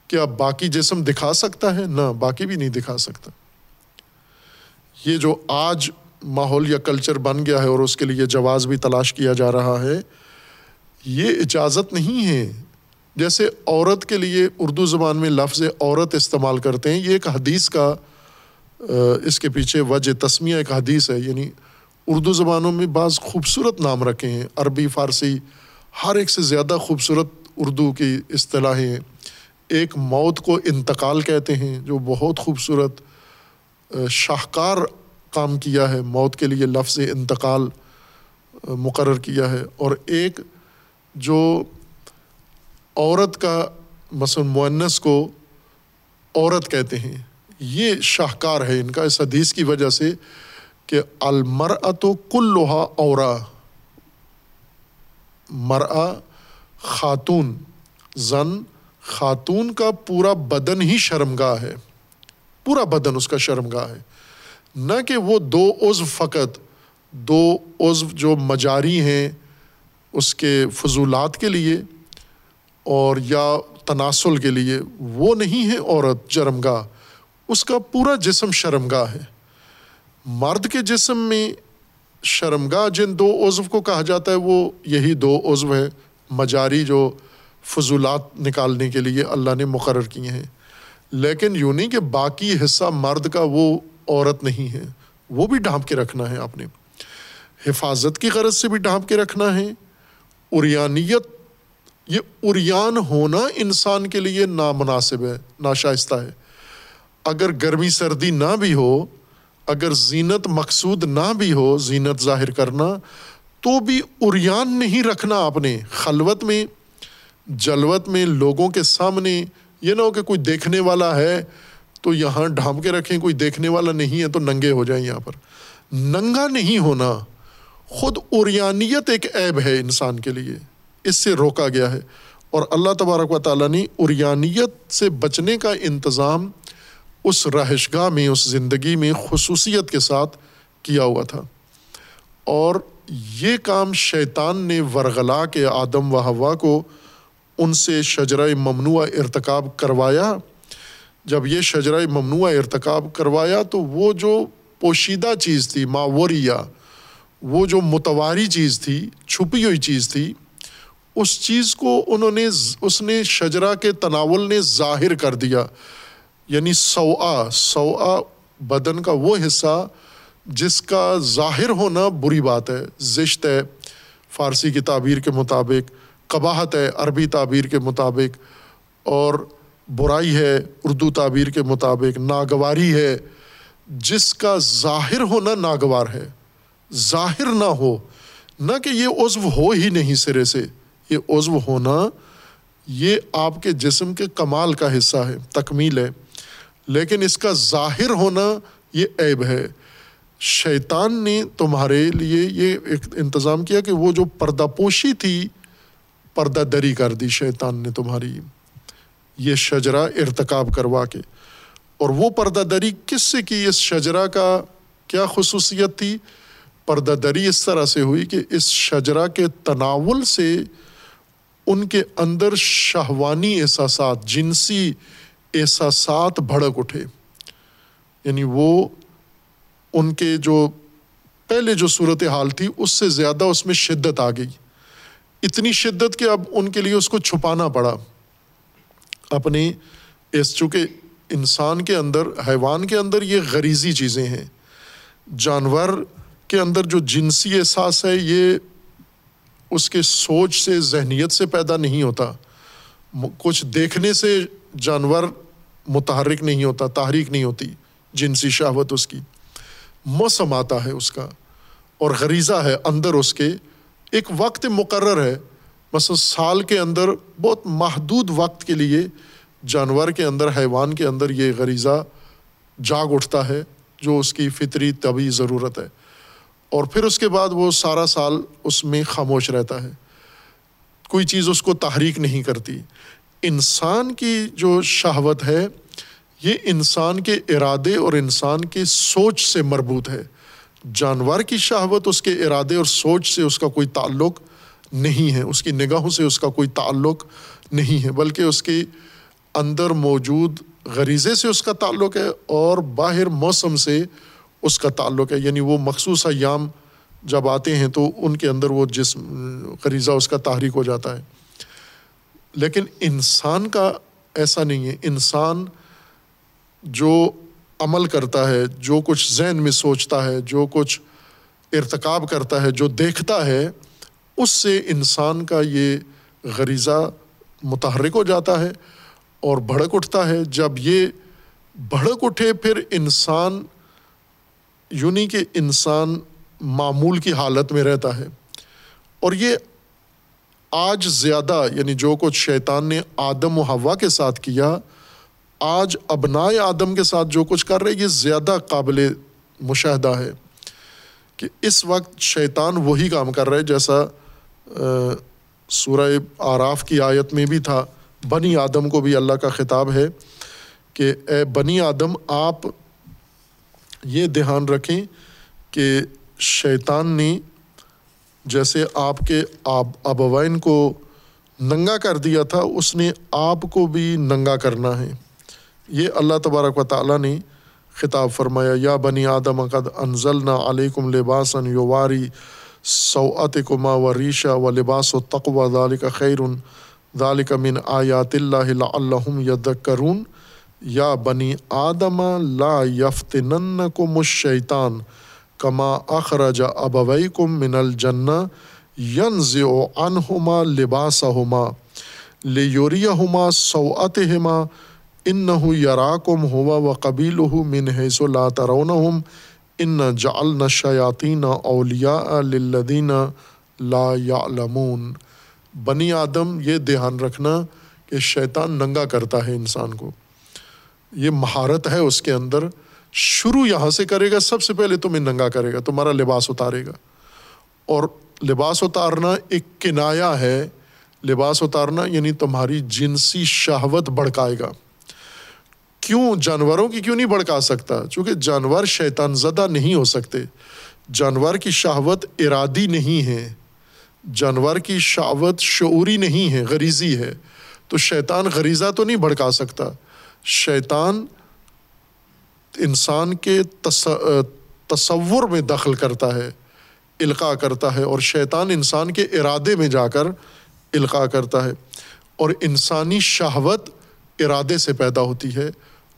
کیا باقی جسم دکھا سکتا ہے؟ نہ، باقی بھی نہیں دکھا سکتا۔ یہ جو آج ماحول یا کلچر بن گیا ہے اور اس کے لیے جواز بھی تلاش کیا جا رہا ہے، یہ اجازت نہیں ہے۔ جیسے عورت کے لیے اردو زبان میں لفظ عورت استعمال کرتے ہیں، یہ ایک حدیث کا اس کے پیچھے وجہ تسمیہ ایک حدیث ہے یعنی اردو زبانوں میں بعض خوبصورت نام رکھے ہیں۔ عربی، فارسی، ہر ایک سے زیادہ خوبصورت اردو کی اصطلاحیں ہیں ایک موت کو انتقال کہتے ہیں، جو بہت خوبصورت شاہکار کام کیا ہے۔ موت کے لیے لفظ انتقال مقرر کیا ہے۔ اور ایک جو عورت کا مثلاً معنس کو عورت کہتے ہیں، یہ شاہکار ہے۔ ان کا اس حدیث کی وجہ سے کہ المرأت کل لوہا اورا۔ مرآ خاتون۔ زن، خاتون کا پورا بدن ہی شرمگاہ ہے۔ پورا بدن اس کا شرمگاہ ہے۔ نہ کہ وہ دو عزو فقط، دو عزو جو مجاری ہیں اس کے فضولات کے لیے اور یا تناسل کے لیے، وہ نہیں ہے عورت، شرمگاہ۔ اس کا پورا جسم شرمگاہ ہے۔ مرد کے جسم میں شرمگاہ جن دو عضو کو کہا جاتا ہے، وہ یہی دو عضو ہیں، مجاری جو فضولات نکالنے کے لیے اللہ نے مقرر کیے ہیں۔ لیکن یوں نہیں کہ باقی حصہ مرد کا وہ عورت نہیں ہے، وہ بھی ڈھانپ کے رکھنا ہے آپ نے۔ حفاظت کی غرض سے بھی ڈھانپ کے رکھنا ہے۔ اریانیت، یہ اریان ہونا انسان کے لیے نامناسب ہے، ناشائستہ ہے۔ اگر گرمی سردی نہ بھی ہو اگر زینت مقصود نہ بھی ہو، زینت ظاہر کرنا، تو بھی اریان نہیں رکھنا آپ نے۔ خلوت میں، جلوت میں، لوگوں کے سامنے۔ یہ نہ ہو کہ کوئی دیکھنے والا ہے تو یہاں ڈھانپ کے رکھیں، کوئی دیکھنے والا نہیں ہے تو ننگے ہو جائیں یہاں پر۔ ننگا نہیں ہونا، خود اوریانیت ایک عیب ہے انسان کے لیے۔ اس سے روکا گیا ہے۔ اور اللہ تبارک و تعالیٰ نے اوریانیت سے بچنے کا انتظام اس رہش گاہ میں، اس زندگی میں خصوصیت کے ساتھ کیا ہوا تھا۔ اور یہ کام شیطان نے ورغلا کے آدم و ہوا کو ان سے شجرہ ممنوع ارتکاب کروایا۔ جب یہ شجرہ ممنوع ارتکاب کروایا تو وہ جو پوشیدہ چیز تھی ماوریا وہ جو متواری چیز تھی، چھپی ہوئی چیز تھی، اس چیز کو انہوں نے، اس نے شجرا کے تناول نے ظاہر کر دیا۔ یعنی سوا سوا بدن کا وہ حصہ جس کا ظاہر ہونا بری بات ہے، زشت ہے، فارسی کی تعبیر کے مطابق، قباحت ہے، عربی تعبیر کے مطابق، اور برائی ہے، اردو تعبیر کے مطابق ناگواری ہے۔ جس کا ظاہر ہونا ناگوار ہے، ظاہر نہ ہو، نہ کہ یہ عضو ہو ہی نہیں سرے سے، یہ عضو ہونا یہ آپ کے جسم کے کمال کا حصہ ہے، تکمیل ہے۔ لیکن اس کا ظاہر ہونا یہ عیب ہے۔ شیطان نے تمہارے لیے یہ ایک انتظام کیا کہ وہ جو پردہ پوشی تھی، پردہ دری کر دی شیطان نے تمہاری۔ یہ شجرا ارتکاب کروا کے۔ اور وہ پردہ دری کس سے کی؟ اس شجرا کا کیا خصوصیت تھی؟ پردہ دری اس طرح سے ہوئی کہ اس شجرا کے تناول سے ان کے اندر شہوانی احساسات، جنسی احساسات بھڑک اٹھے۔ یعنی وہ ان کے جو پہلے جو صورت حال تھی، اس سے زیادہ اس میں شدت آ گئی۔ اتنی شدت کہ اب ان کے لیے اس کو چھپانا پڑا۔ اپنی اس چونکہ انسان کے اندر، حیوان کے اندر یہ غریزی چیزیں ہیں۔ جانور کے اندر جو جنسی احساس ہے، یہ اس کے سوچ سے، ذہنیت سے پیدا نہیں ہوتا۔ کچھ دیکھنے سے جانور متحرک نہیں ہوتا، تحریک نہیں ہوتی جنسی شہوت اس کی۔ موسم آتا ہے اس کا اور غریزہ ہے اندر اس کے۔ ایک وقت مقرر ہے، مثلاً سال کے اندر بہت محدود وقت کے لیے جانور کے اندر، حیوان کے اندر یہ غریزہ جاگ اٹھتا ہے، جو اس کی فطری طبی ضرورت ہے۔ اور پھر اس کے بعد وہ سارا سال اس میں خاموش رہتا ہے۔ کوئی چیز اس کو تحریک نہیں کرتی۔ انسان کی جو شہوت ہے، یہ انسان کے ارادے اور انسان کے سوچ سے مربوط ہے۔ جانور کی شہوت اس کے ارادے اور سوچ سے اس کا کوئی تعلق نہیں ہے، اس کی نگاہوں سے اس کا کوئی تعلق نہیں ہے، بلکہ اس کے اندر موجود غریضے سے اس کا تعلق ہے اور باہر موسم سے اس کا تعلق ہے۔ یعنی وہ مخصوص ایام جب آتے ہیں تو ان کے اندر وہ جسم غریضہ اس کا تحریک ہو جاتا ہے۔ لیکن انسان کا ایسا نہیں ہے۔ انسان جو عمل کرتا ہے، جو کچھ ذہن میں سوچتا ہے، جو کچھ ارتکاب کرتا ہے، جو دیکھتا ہے، اس سے انسان کا یہ غریزہ متحرک ہو جاتا ہے اور بھڑک اٹھتا ہے۔ جب یہ بھڑک اٹھے، پھر انسان یونی کہ انسان معمول کی حالت میں رہتا ہے۔ اور یہ آج زیادہ یعنی جو کچھ شیطان نے آدم و ہوا کے ساتھ کیا، آج ابنائے آدم کے ساتھ جو کچھ کر رہے، یہ زیادہ قابل مشاہدہ ہے کہ اس وقت شیطان وہی کام کر رہے، جیسا سورہ آراف کی آیت میں بھی تھا، بنی آدم کو بھی اللہ کا خطاب ہے کہ اے بنی آدم، آپ یہ دھیان رکھیں کہ شیطان نے جیسے آپ کے آب ابوائن کو ننگا کر دیا تھا، اس نے آپ کو بھی ننگا کرنا ہے۔ یہ اللہ تبارک و تعالیٰ نے خطاب فرمایا، یا بنی آدم، قد انزل نہ علیکم لباسن یواری سوعت کما و ریشا و لباس و تقوا ذالک خیر ذالک من آیات اللہ الحم یدکرون یا بنی آدم، لا یفتننکم الشیطان۔ کما اخرج ابویکم من الجنہ ینزع عنہما لباسہما لیوریہما سوعتہما انہو یراکم ہوا و قبیلہ من حیث لا ترونہم ان جعلنا الشیاطین اولیاء للذین لا یعلمون بنی آدم یہ دھیان رکھنا کہ شیطان ننگا کرتا ہے انسان کو یہ مہارت ہے اس کے اندر شروع یہاں سے کرے گا، سب سے پہلے تمہیں ننگا کرے گا، تمہارا لباس اتارے گا۔ اور لباس اتارنا ایک کنایا ہے۔ لباس اتارنا یعنی تمہاری جنسی شہوت بڑھکائے گا۔ کیوں؟ جانوروں کی کیوں نہیں بڑھکا سکتا؟ چونکہ جانور شیطان زدہ نہیں ہو سکتے۔ جانور کی شہوت ارادی نہیں ہے۔ جانور کی شہوت شعوری نہیں ہے، غریزی ہے۔ تو شیطان غریزہ تو نہیں بھڑکا سکتا۔ شیطان انسان کے تصور میں دخل کرتا ہے، القاع کرتا ہے اور شیطان انسان کے ارادے میں جا کر القاع کرتا ہے اور انسانی شہوت ارادے سے پیدا ہوتی ہے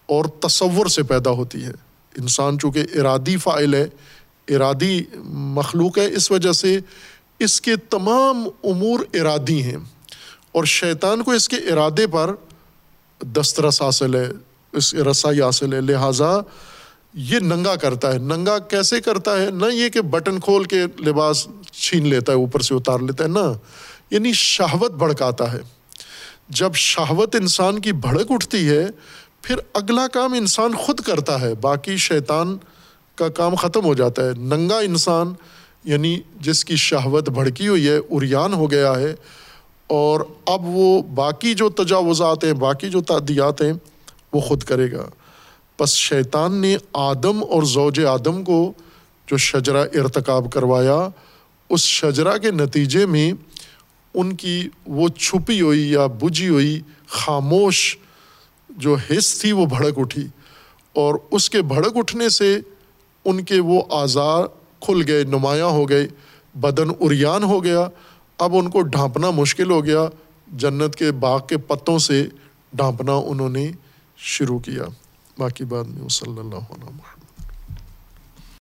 اور تصور سے پیدا ہوتی ہے۔ انسان چونکہ ارادی فائل ہے، ارادی مخلوق ہے، اس وجہ سے اس کے تمام امور ارادی ہیں اور شیطان کو اس کے ارادے پر دسترس حاصل ہے۔ اس رسائی حاصل ہے، لہٰذا یہ ننگا کرتا ہے۔ ننگا کیسے کرتا ہے؟ نہ یہ کہ بٹن کھول کے لباس چھین لیتا ہے، اوپر سے اتار لیتا ہے، نہ۔ یعنی شہوت بھڑکاتا ہے۔ جب شہوت انسان کی بھڑک اٹھتی ہے، پھر اگلا کام انسان خود کرتا ہے۔ باقی شیطان کا کام ختم ہو جاتا ہے۔ ننگا انسان یعنی جس کی شہوت بھڑکی ہوئی ہے، اریان ہو گیا ہے۔ اور اب وہ باقی جو تجاوزات ہیں، باقی جو تعدیات ہیں وہ خود کرے گا۔ بس شیطان نے آدم اور زوج آدم کو جو شجرا ارتکاب کروایا، اس شجرا کے نتیجے میں ان کی وہ چھپی ہوئی یا بجھی ہوئی خاموش جو حص تھی وہ بھڑک اٹھی۔ اور اس کے بھڑک اٹھنے سے ان کے وہ آزار کھل گئے، نمایاں ہو گئے، بدن اریان ہو گیا۔ اب ان کو ڈھانپنا مشکل ہو گیا۔ جنت کے باغ کے پتوں سے ڈھانپنا انہوں نے شروع کیا باقی بعد میں صلی اللہ علیہ